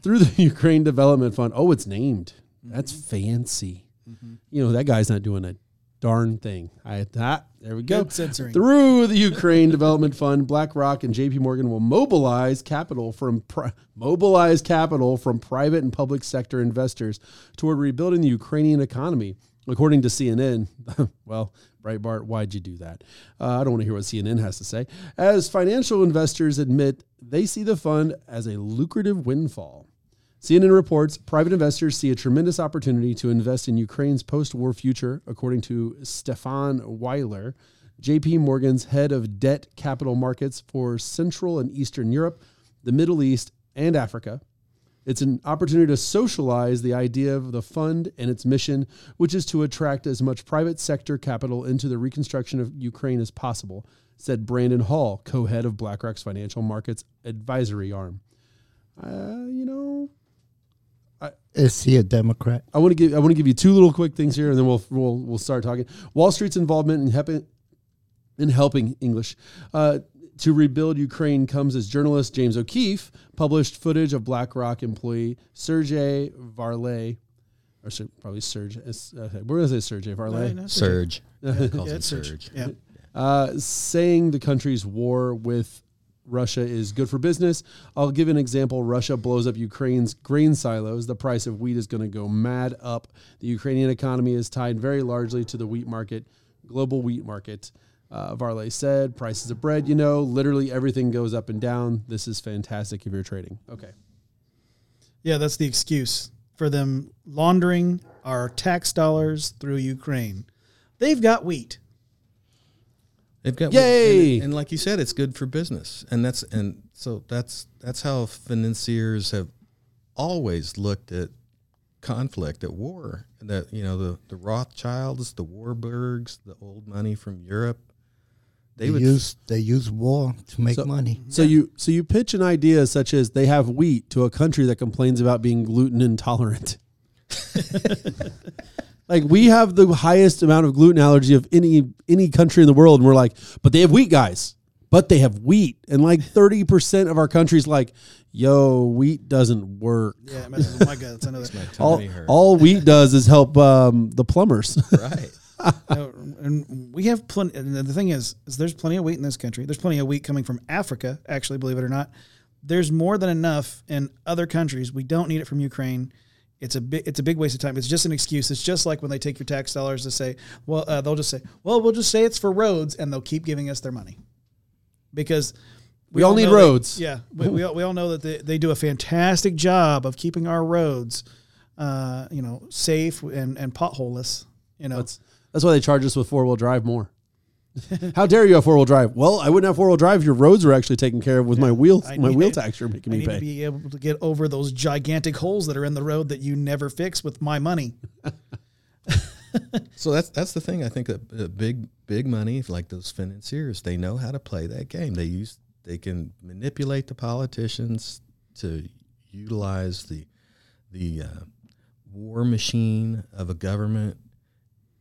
through the Ukraine Development Fund, oh, it's named. That's fancy. You know that guy's not doing a darn thing. I that there we go. Good censoring. Through the Ukraine Development Fund, BlackRock and J.P. Morgan will mobilize capital from pri- mobilize capital from private and public sector investors toward rebuilding the Ukrainian economy, according to CNN. well, Breitbart, why'd you do that? Uh, I don't want to hear what CNN has to say. As financial investors admit, they see the fund as a lucrative windfall. CNN reports private investors see a tremendous opportunity to invest in Ukraine's post war future, according to Stefan Weiler, JP Morgan's head of debt capital markets for Central and Eastern Europe, the Middle East, and Africa. It's an opportunity to socialize the idea of the fund and its mission, which is to attract as much private sector capital into the reconstruction of Ukraine as possible, said Brandon Hall, co head of BlackRock's financial markets advisory arm. Uh, you know, Is he a Democrat? I want to give I want to give you two little quick things here, and then we'll we'll we'll start talking. Wall Street's involvement in helping in helping English uh, to rebuild Ukraine comes as journalist James O'Keefe published footage of BlackRock employee Sergey Varlay, or Ser- probably Serge. it's- Okay, we're gonna say Sergey Varlay. No, no, it's Surge. okay. Calls Yeah, him it's Surge. Surge. Yeah. uh, saying the country's war with Russia is good for business. I'll give an example. Russia blows up Ukraine's grain silos. The price of wheat is going to go mad up. The Ukrainian economy is tied very largely to the wheat market, global wheat market. Uh, Varlay said, prices of bread, you know, literally everything goes up and down. This is fantastic if you're trading. Okay. Yeah, that's the excuse for them laundering our tax dollars through Ukraine. They've got wheat. They've got Yay! and, and like you said, it's good for business, and that's and so that's that's how financiers have always looked at conflict, at war. That you know the the Rothschilds, the Warburgs, the old money from Europe. They They would use they use war to make So- money. So you so you pitch an idea such as they have wheat to a country that complains about being gluten intolerant. like we have the highest amount of gluten allergy of any any country in the world, and we're like, but they have wheat, guys. But they have wheat, and like thirty percent of our country's like, yo, wheat doesn't work. Yeah, it messes with my guts. I know that. All, all wheat does is help um, the plumbers. right. And we have plenty. And the thing is, is there's plenty of wheat in this country. There's plenty of wheat coming from Africa. Actually, believe it or not, there's more than enough in other countries. We don't need it from Ukraine. It's a big, it's a big waste of time. It's just an excuse. It's just like when they take your tax dollars to say, well, uh, they'll just say, well, we'll just say it's for roads, and they'll keep giving us their money because We all need know that- roads. yeah, we, we, all, we all know that they, they do a fantastic job of keeping our roads, uh, you know, safe and and potholeless. You know, That's that's why they charge us with four wheel drive more. How dare you have four wheel drive? Well, I wouldn't have four wheel drive if your roads were actually taken care of with my wheel I my need wheel it. tax you're making I me need to be able to get over those gigantic holes that are in the road that you never fix with my money. So that's that's the thing. I think that uh, big big money, like those financiers, they know how to play that game. They use they can manipulate the politicians to utilize the the uh, war machine of a government,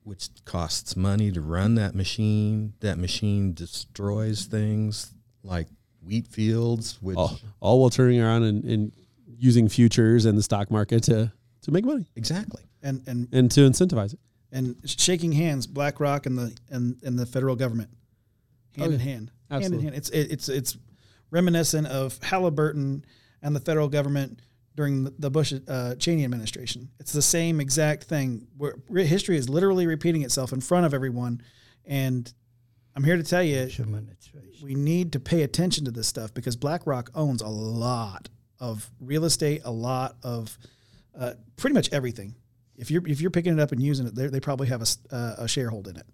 which costs money to run that machine. That machine destroys things like wheat fields, which all, all while turning around and, and using futures and the stock market to to make money exactly. and and and to incentivize it. and shaking hands, BlackRock and the and, and the federal government, oh, hand Oh, in yeah. hand, hand in hand. It's it, it's it's reminiscent of Halliburton and the federal government during the- the Bush uh, Cheney administration. It's the same exact thing. History is literally repeating itself in front of everyone, and I'm here to tell you, we need to pay attention to this stuff because BlackRock owns a lot of real estate, a lot of uh, pretty much everything. If you're if you're picking it up and using it, they they probably have a, uh, a sharehold in it.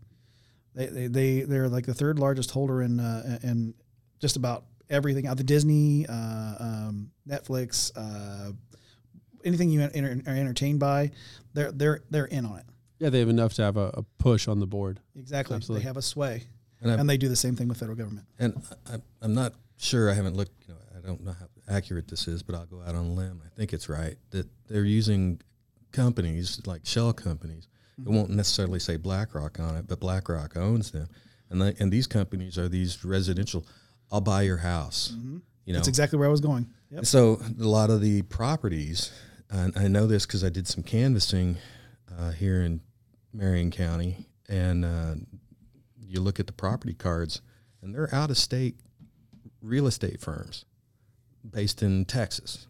They, they they they're like the third largest holder in uh, in just about everything out the Disney, uh, um, Netflix, uh, anything you enter, are entertained by, they're they're they're in on it. Yeah, they have enough to have a, a push on the board. Exactly, Absolutely. they have a sway, And and they do the same thing with federal government. And I, I'm not sure. I haven't looked. You know, I don't know how accurate this is, but I'll go out on a limb. I think it's right that they're using companies like shell companies. It won't necessarily say BlackRock on it, but BlackRock owns them, and they, and these companies are these residential. I'll buy your house. You know, That's exactly where I was going. Yep. so a lot of the properties, and I know this because I did some canvassing uh, here in Marion County, and uh, you look at the property cards, and they're out of state real estate firms based in Texas,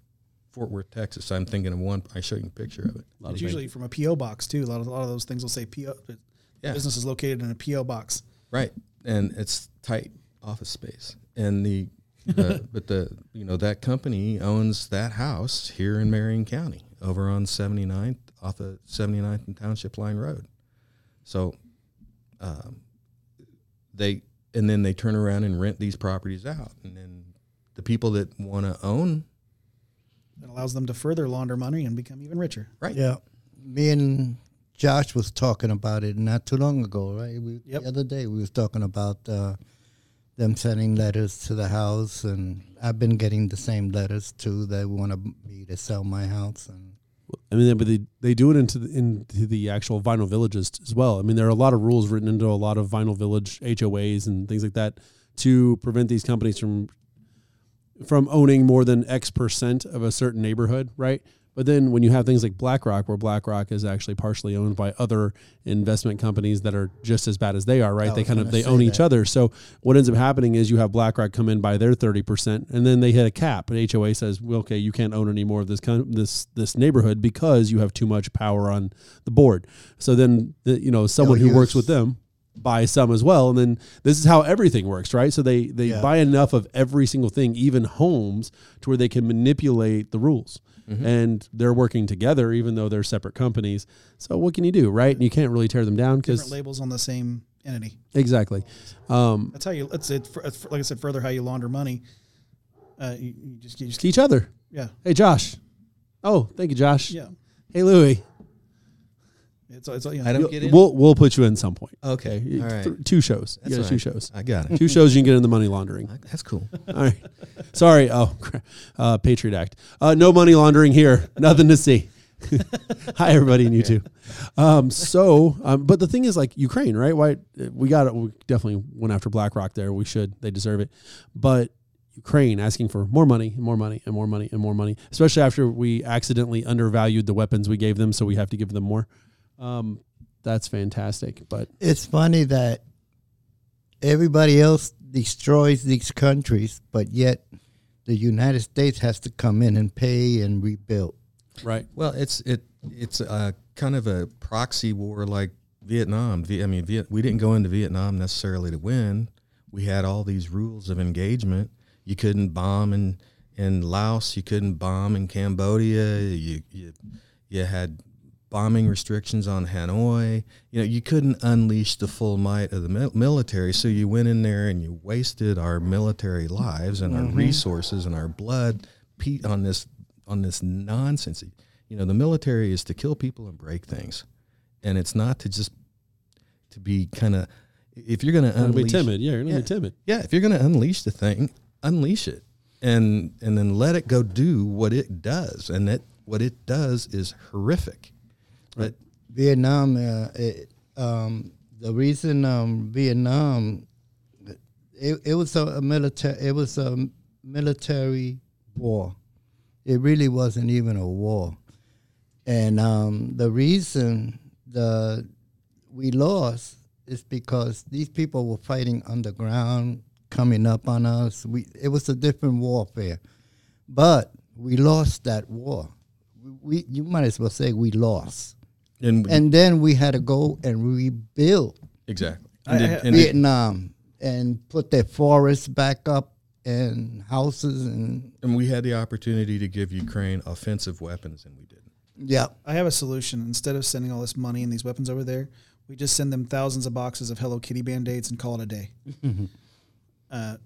Fort Worth, Texas. I'm thinking of one. I showed you a picture of it. It's usually from a PO box too. A lot of a lot of those things will say PO. Yeah. Business is located in a PO box. Right, and it's tight office space, and the, the but the you know that company owns that house here in Marion County, over on 79th off of 79th and Township Line Road. So, um, they and then they turn around and rent these properties out, and then the people that want to own, It allows them to further launder money and become even richer. right? Yeah, me and Josh was talking about it not too long ago, right? We, Yep. The other day we was talking about uh, them sending letters to the house, and I've been getting the same letters too. They want me to sell my house, and I mean, but they, they do it into the, into the actual vinyl villages as well. I mean, there are a lot of rules written into a lot of vinyl village HOAs and things like that to prevent these companies from from owning more than X percent of a certain neighborhood, right? But then when you have things like BlackRock, where BlackRock is actually partially owned by other investment companies that are just as bad as they are, right? They kind of they own each other. So what ends up happening is you have BlackRock come in by their thirty percent, and then they hit a cap. And HOA says, "Well, okay, you can't own any more of this con- this this neighborhood because you have too much power on the board." So then, the, you know, someone who works with them buy some as well, and then this is how everything works, right? So they they Yeah. buy enough of every single thing, even homes, to where they can manipulate the rules. And they're working together, even though they're separate companies. So what can you do, right? And you can't really tear them down because labels on the same entity. exactly. Um, That's how you. That's it. Like I said, further how you launder money. Uh, you, you just, you just each other. yeah, Hey, Josh. Oh, thank you, Josh. yeah. Hey, Louie. It's it's you know, I don't get it. We'll we'll put you in some point. Okay, all right. th- two shows. That's you got two shows. I got it. two shows you can get in the money laundering. That's cool. All right. Sorry. Oh, uh, Patriot Act. Uh, no money laundering here. Nothing to see. Hi, everybody, and you too. Um, so, um, but the thing is, like Ukraine, right? Why we got it? We definitely went after BlackRock there. We should. They deserve it. But Ukraine asking for more money, and more money, and more money, and more money, especially after we accidentally undervalued the weapons we gave them, so we have to give them more. Um, that's fantastic. But it's funny that everybody else destroys these countries, but yet the United States has to come in and pay and rebuild. right, Well, it's it it's a kind of a proxy war like Vietnam. Vi- I mean, Viet, we didn't go into Vietnam necessarily to win. We had all these rules of engagement. You couldn't bomb in in Laos. You couldn't bomb in Cambodia. You you you had bombing restrictions on Hanoi. You know, you couldn't unleash the full might of the mil- military. So you went in there and you wasted our military lives and our mm-hmm. resources and our blood pe- on this on this nonsense. You know, the military is to kill people and break things, and it's not to just to be kind of if you're going to You're be timid. Yeah, you're gonna Yeah. be timid. yeah, if you're going to unleash the thing, unleash it and and then let it go do what it does and that what it does is horrific but Vietnam, uh, it, um, the reason um, Vietnam, it, it was a, military, it was a military war. It really wasn't even a war, and um, the reason the we lost is because these people were fighting underground, coming up on us. We it was a different warfare, but we lost that war. We you might as well say we lost and, and then we had to go and rebuild exactly I- and, I- it- and it- Vietnam and put their forests back up and houses and and we had the opportunity to give Ukraine offensive weapons and we didn't yeah. I have a solution. Instead of sending all this money and these weapons over there, we just send them thousands of boxes of Hello Kitty band aids and call it a day. uh,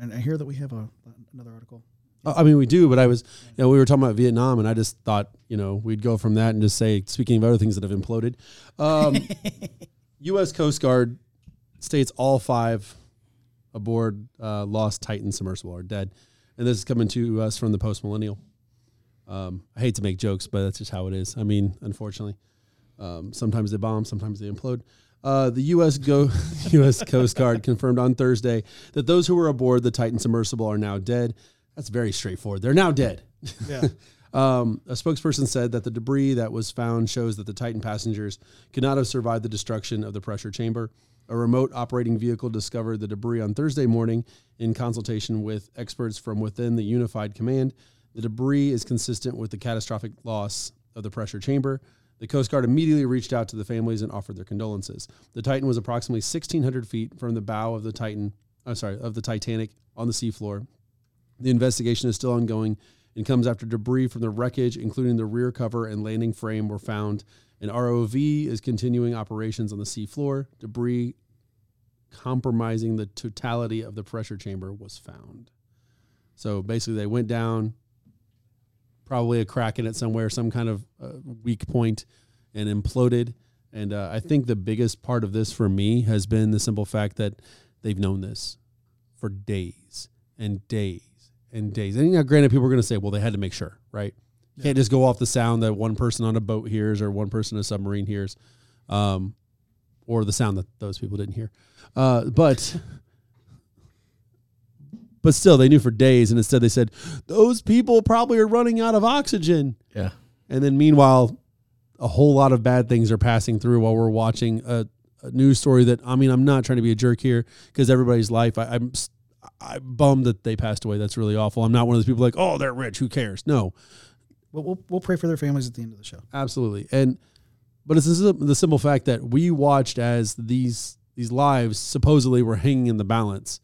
and I hear that we have a another article. I mean, we do, but I was, you know, we were talking about Vietnam, and I just thought, you know, we'd go from that and just say, speaking of other things that have imploded, um, U.S. Coast Guard states all five aboard uh, Lost Titan submersible are dead, and this is coming to us from the Post Millennial. Um, I hate to make jokes, but that's just how it is. I mean, unfortunately, um, sometimes they bomb, sometimes they implode. Uh, the U.S. Go U.S. Coast Guard confirmed on Thursday that those who were aboard the Titan submersible are now dead. That's very straightforward. They're now dead. Yeah. Um, a spokesperson said that the debris that was found shows that the Titan passengers could not have survived the destruction of the pressure chamber. A remote operating vehicle discovered the debris on Thursday morning in consultation with experts from within the Unified Command. The debris is consistent with the catastrophic loss of the pressure chamber. The Coast Guard immediately reached out to the families and offered their condolences. The Titan was approximately 1,600 feet from the bow of the Titan, I'm sorry, of the Titanic on the seafloor. The investigation is still ongoing and comes after debris from the wreckage, including the rear cover and landing frame, were found. An ROV is continuing operations on the seafloor. Debris compromising the totality of the pressure chamber was found. So basically, they went down, probably a crack in it somewhere, some kind of uh, weak point, and imploded. And uh, I think the biggest part of this for me has been the simple fact that they've known this for days and days and days. And you know, granted, people are going to say, well, they had to make sure, right? You Can't just go off the sound that one person on a boat hears or one person in a submarine hears, um, or the sound that those people didn't hear. Uh, but but still, they knew for days, and instead they said those people probably are running out of oxygen. yeah And then meanwhile, a whole lot of bad things are passing through while we're watching a, a news story that I mean, I'm not trying to be a jerk here because everybody's life. I, I'm s- I'm bummed that they passed away. That's really awful. I'm not one of those people like, oh, they're rich. Who cares? No, We'll, we'll, we'll pray for their families at the end of the show. absolutely. And but it's the the simple fact that we watched as these these lives supposedly were hanging in the balance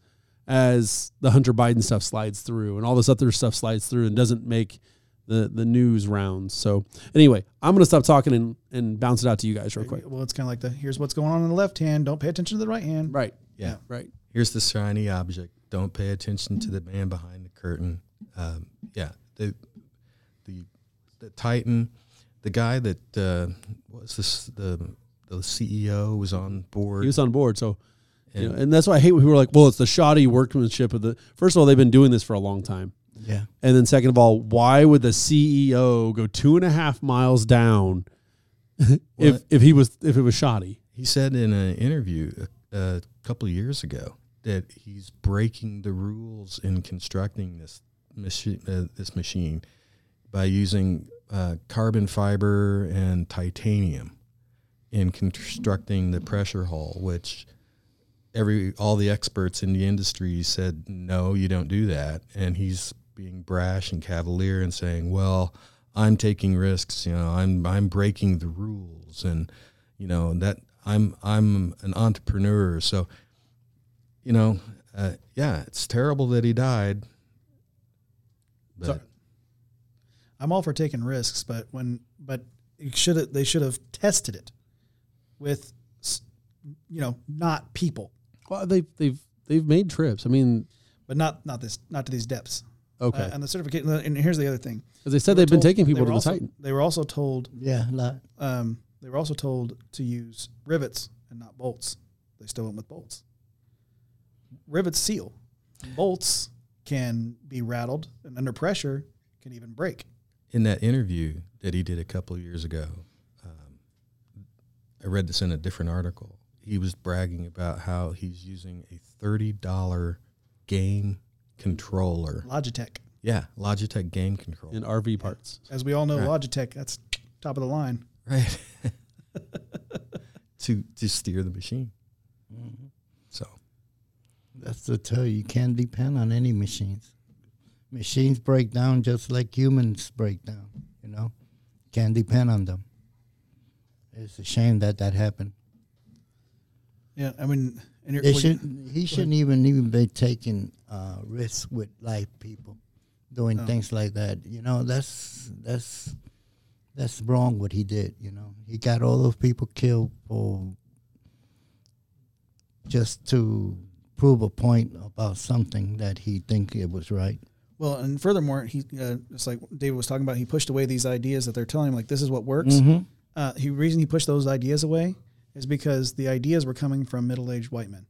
as the Hunter Biden stuff slides through and all this other stuff slides through and doesn't make the the news rounds. So anyway, I'm gonna stop talking and, and bounce it out to you guys real quick. Well, it's kind of like the here's what's going on in the left hand. Don't pay attention to the right hand. Right. yeah Right. here's the shiny object. Don't pay attention to the man behind the curtain. Um, yeah, the the the Titan, the guy that uh, what's this the the CEO was on board. He was on board. So you know, and, and that's why I hate when people are like, well, it's the shoddy workmanship of the first of all, they've been doing this for a long time. Yeah. And then second of all, why would the CEO go two and a half miles down if Well, if he was if it was shoddy? he said in an interview a, a couple of years ago that he's breaking the rules in constructing this machine uh, this machine by using uh, carbon fiber and titanium in constructing the pressure hull, which every all the experts in the industry said no, you don't do that, and he's being brash and cavalier and saying, well. I'm taking risks, you know. I'm I'm breaking the rules, and you know that I'm I'm an entrepreneur. So, you know, uh, yeah, it's terrible that he died. But So- I'm all for taking risks, but when but it should they should have tested it with you know not people, Well, they've they've they've made trips. I mean, but not not this not to these depths. okay, Uh, and the certificate. And here's the other thing. because they said They were they've been taking people were to the also- Titan. They were also told Yeah. Like, um, they were also told to use rivets and not bolts. They still went with bolts. Rivets seal, bolts can be rattled and under pressure can even break. in that interview that he did a couple of years ago, um, I read this in a different article. He was bragging about how he's using a thirty dollar game controller. Logitech, Yeah, Logitech game controller. in RV parts. as we all know, Right. Logitech that's top of the line. right. to to steer the machine. So That's to tell you, you can't depend on any machines. Machines break down just like humans break down. You know, can't depend on them. It's a shame that that happened. Yeah, I mean, and you're, They should. He shouldn't even even be taking uh, risks with life people, doing No. things like that. You know, that's that's that's wrong. What he did. You know, he got all those people killed for just to prove a point about something that he think it was right. Well, and furthermore, he uh, it's like David was talking about. He pushed away these ideas that they're telling him, like this is what works. Mhm. Uh, he reason he pushed those ideas away is because the ideas were coming from middle-aged white men.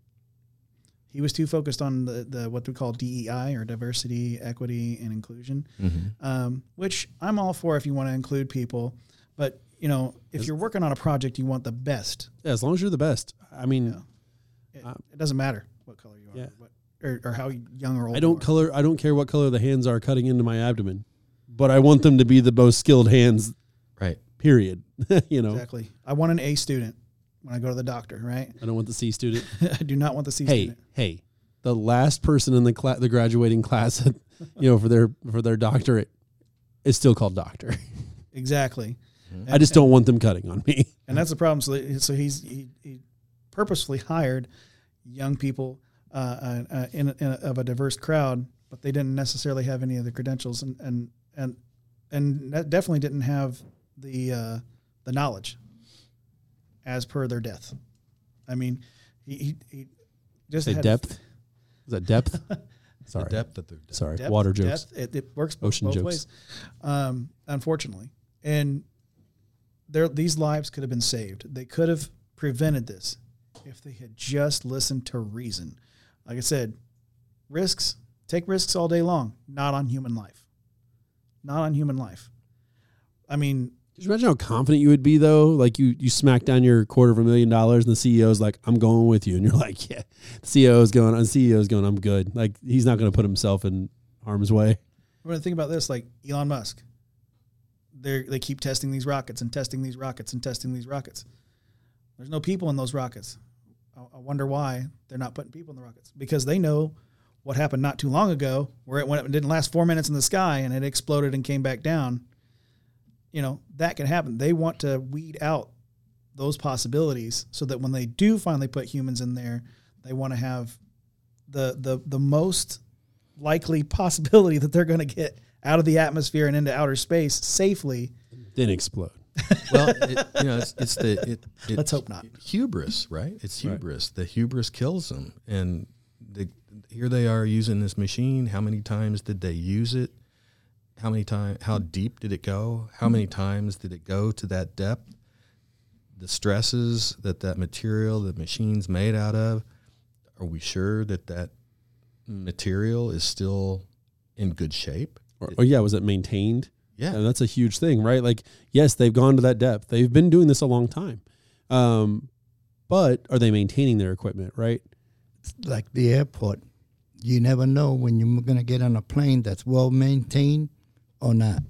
He was too focused on the, the what we call DEI or diversity, equity, and inclusion, um, which I'm all for if you want to include people. But you know, if you're working on a project, you want the best. Yeah, as long as you're the best. I mean, Yeah. It, it doesn't matter what color you are, Yeah. what, or, or how young or old. I don't are. color. I don't care what color the hands are cutting into my abdomen, but I want them to be the most skilled hands. right. Period. you know, Exactly. I want an A student when I go to the doctor, right? I don't want the C student. I do not want the C hey, student. hey, the last person in the cla- the graduating class, you know, for their for their doctorate, is still called doctor. Exactly. Mm-hmm. I just don't want them cutting on me. And that's the problem. So, so he's he, he purposefully hired young people uh, uh, uh, in, in a, of a diverse crowd, but they didn't necessarily have any of the credentials and and and and definitely didn't have the uh, the knowledge as per their death. I mean, he he, he just Say had depth. Is that depth? Sorry, The depth that they're sorry. depth, Water jokes. depth. It, it works both, Ocean both jokes. ways, um, unfortunately. And there, these lives could have been saved. They could have prevented this if they had just listened to reason. Like I said, risks take risks all day long, not on human life. Not on human life. I mean, Could you imagine how confident you would be though? Like you you smack down your quarter of a million dollars and the CEO's like, I'm going with you. And you're like, Yeah. The CEO's going and CEO's going, I'm good. Like he's not gonna put himself in harm's way. we're gonna think about this like Elon Musk. They they keep testing these rockets and testing these rockets and testing these rockets. There's no people in those rockets. I, wonder why they're not putting people in the rockets because they know what happened not too long ago, where it went it didn't last four minutes in the sky and it exploded and came back down. You know that can happen. They want to weed out those possibilities so that when they do finally put humans in there, they want to have the the the most likely possibility that they're going to get out of the atmosphere and into outer space safely. Then explode. Well, it, you know, it's, it's the it, it, Let's hope not. hubris, right? It's Right. hubris. The hubris kills them, and the, here they are using this machine. How many times did they use it? How many times? How deep did it go? How many mm-hmm. times did it go to that depth? The stresses that that material, the machine's made out of. Are we sure that that material is still in good shape? Or, or yeah, was it maintained? Yeah. And that's a huge thing, right? Like, yes, they've gone to that depth. They've been doing this a long time. Um, but are they maintaining their equipment, right? It's like the airport. You never know when you're going to get on a plane that's well maintained or not.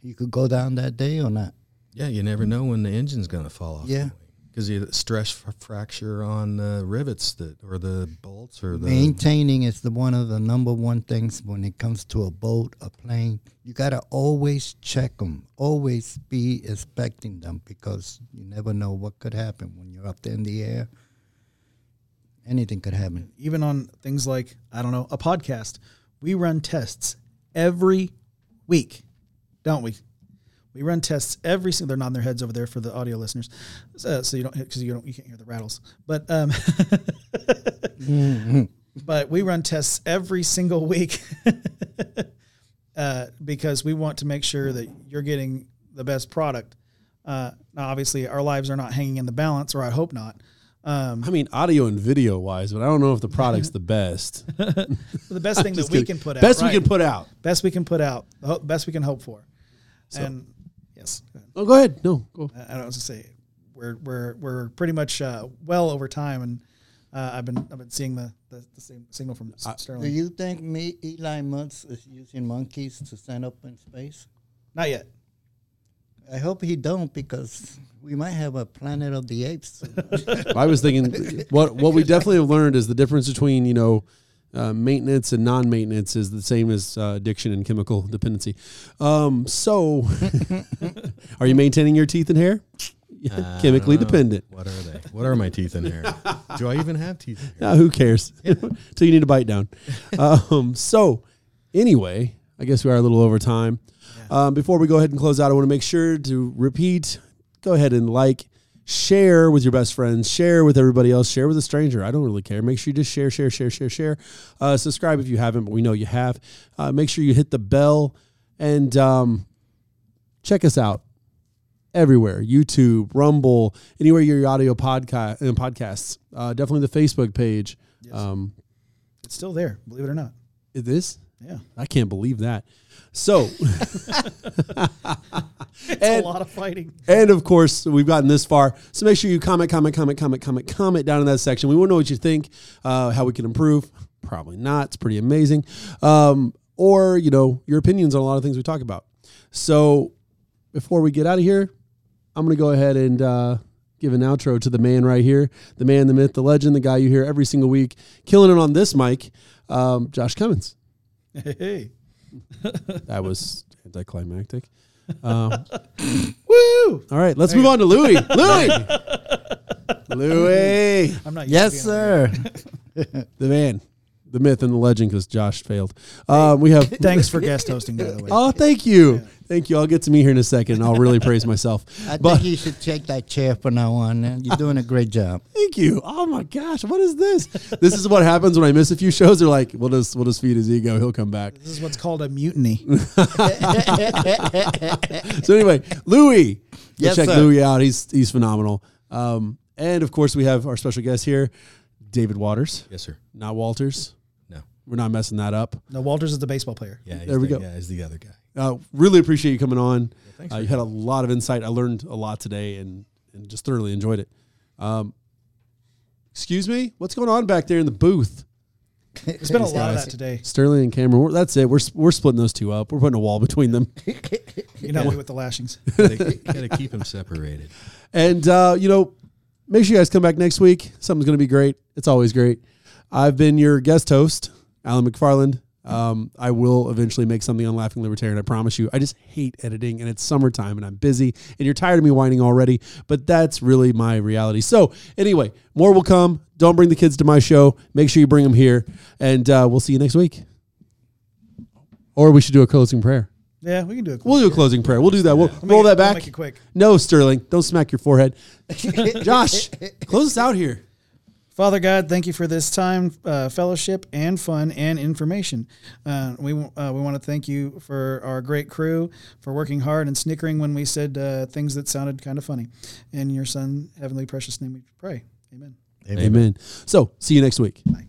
You could go down that day or not. Yeah, you never know when the engine's going to fall off. Yeah. Because you stress f- fracture on the rivets that or the bolts or the Maintaining is the one of the number one things when it comes to a boat, a plane. You got to always check them, always be inspecting them because you never know what could happen when you're up there in the air. Anything could happen. Even on things like, I don't know, a podcast, we run tests every week, don't we? We run tests every single. They're nodding their heads over there for the audio listeners, so, so you don't because you don't you can't hear the rattles. But um, but we run tests every single week uh, because we want to make sure that you're getting the best product. Uh, now, obviously, our lives are not hanging in the balance, or I hope not. Um, I mean, audio and video wise, but I don't know if the product's the best. the best thing that Just we can put out, Best right. we can put out. best we can put out, best we can hope for. and yes. Oh, go ahead. No, go. I I don't know what to say. We're we're we're pretty much uh, well over time, and uh, I've been I've been seeing the the, the same signal from S- Do you think me, Eli Musk is using monkeys to send up in space? Not yet. I hope he don't because we might have a Planet of the Apes. I was thinking what what we definitely have learned is the difference between you know uh, maintenance and non-maintenance is the same as uh, addiction and chemical dependency. Um, so, are you maintaining your teeth and hair? I Chemically dependent. What are they? What are my teeth and hair? Do I even have teeth? Uh, who cares? So you need to bite down. Um, so, anyway, I guess we are a little over time. Um, before we go ahead and close out, I want to make sure to repeat go ahead and like, share with your best friends, share with everybody else, share with a stranger. I don't really care. Make sure you just share, share, share, share, share. Uh, subscribe if you haven't, but we know you have. Uh, make sure you hit the bell and um, check us out everywhere YouTube, Rumble, anywhere your audio podcast and podcasts. Uh, definitely the Facebook page. Um, It's still there, believe it or not. it is. Yeah, I can't believe that. So, it's And- a lot of fighting. and of course, we've gotten this far. So make sure you comment, comment, comment, comment, comment, comment down in that section. We want to know what you think, uh, how we can improve. Probably not. It's pretty amazing. Um, or, you know, your opinions on a lot of things we talk about. So before we get out of here, I'm going to go ahead and uh, give an outro to the man right here, the man, the myth, the legend, the guy you hear every single week, killing it on this mic, um, Josh Cummins. Hey, That was anticlimactic. Um, woo! all right, let's move on to Louis. Louis, Louis, I'm not. yes, to being on sir. the man, the myth, and the legend. Because Josh failed. Um, we have. Thanks for guest hosting, by the way. Oh, thank you, thank you. I'll get to me here in a second. I'll really praise myself. I But think you should take that chair from now on. You're doing a great job. thank you. Oh my gosh, what is this? This is what happens when I miss a few shows. They're like, we'll just we'll just feed his ego. He'll come back. This is what's called a mutiny. So anyway, Louis, go Yes, check sir. Louis out. He's he's phenomenal. Um, and of course, we have our special guest here, David Waters, Yes, sir. not Walters. No. We're not messing that up. no, Walters is the baseball player. Yeah. There we the, go. Yeah, he's the other guy. Uh, really appreciate you coming on. thanks uh, you had a lot of insight. I learned a lot today, and and just thoroughly enjoyed it. Um, excuse me, what's going on back there in the booth? There's been a These lot of that today. Sterling and Cameron. we're- That's it. We're we're splitting those two up. We're putting a wall between them. You know me with the lashings. Gotta, gotta keep them separated. And uh, you know, make sure you guys come back next week. Something's going to be great. It's always great. I've been your guest host, Alan McFarland. Um, I will eventually make something on Laughing Libertarian. I promise you. I just hate editing, and it's summertime, and I'm busy, and you're tired of me whining already. But that's really my reality. So anyway, more will come. Don't bring the kids to my show. Make sure you bring them here, and uh, we'll see you next week. Or we should do a closing prayer. Yeah, we can do it. We'll do a closing prayer. We'll do that. We'll roll it- that back. Make it quick. No, Sterling, don't smack your forehead. Josh, close us out here. Father God, thank you for this time, uh, fellowship, and fun and information. Uh, we uh, we want to thank you for our great crew for working hard and snickering when we said uh, things that sounded kind of funny. In your Son, heavenly precious name, we pray. Amen. Amen. So, see you next week. Bye.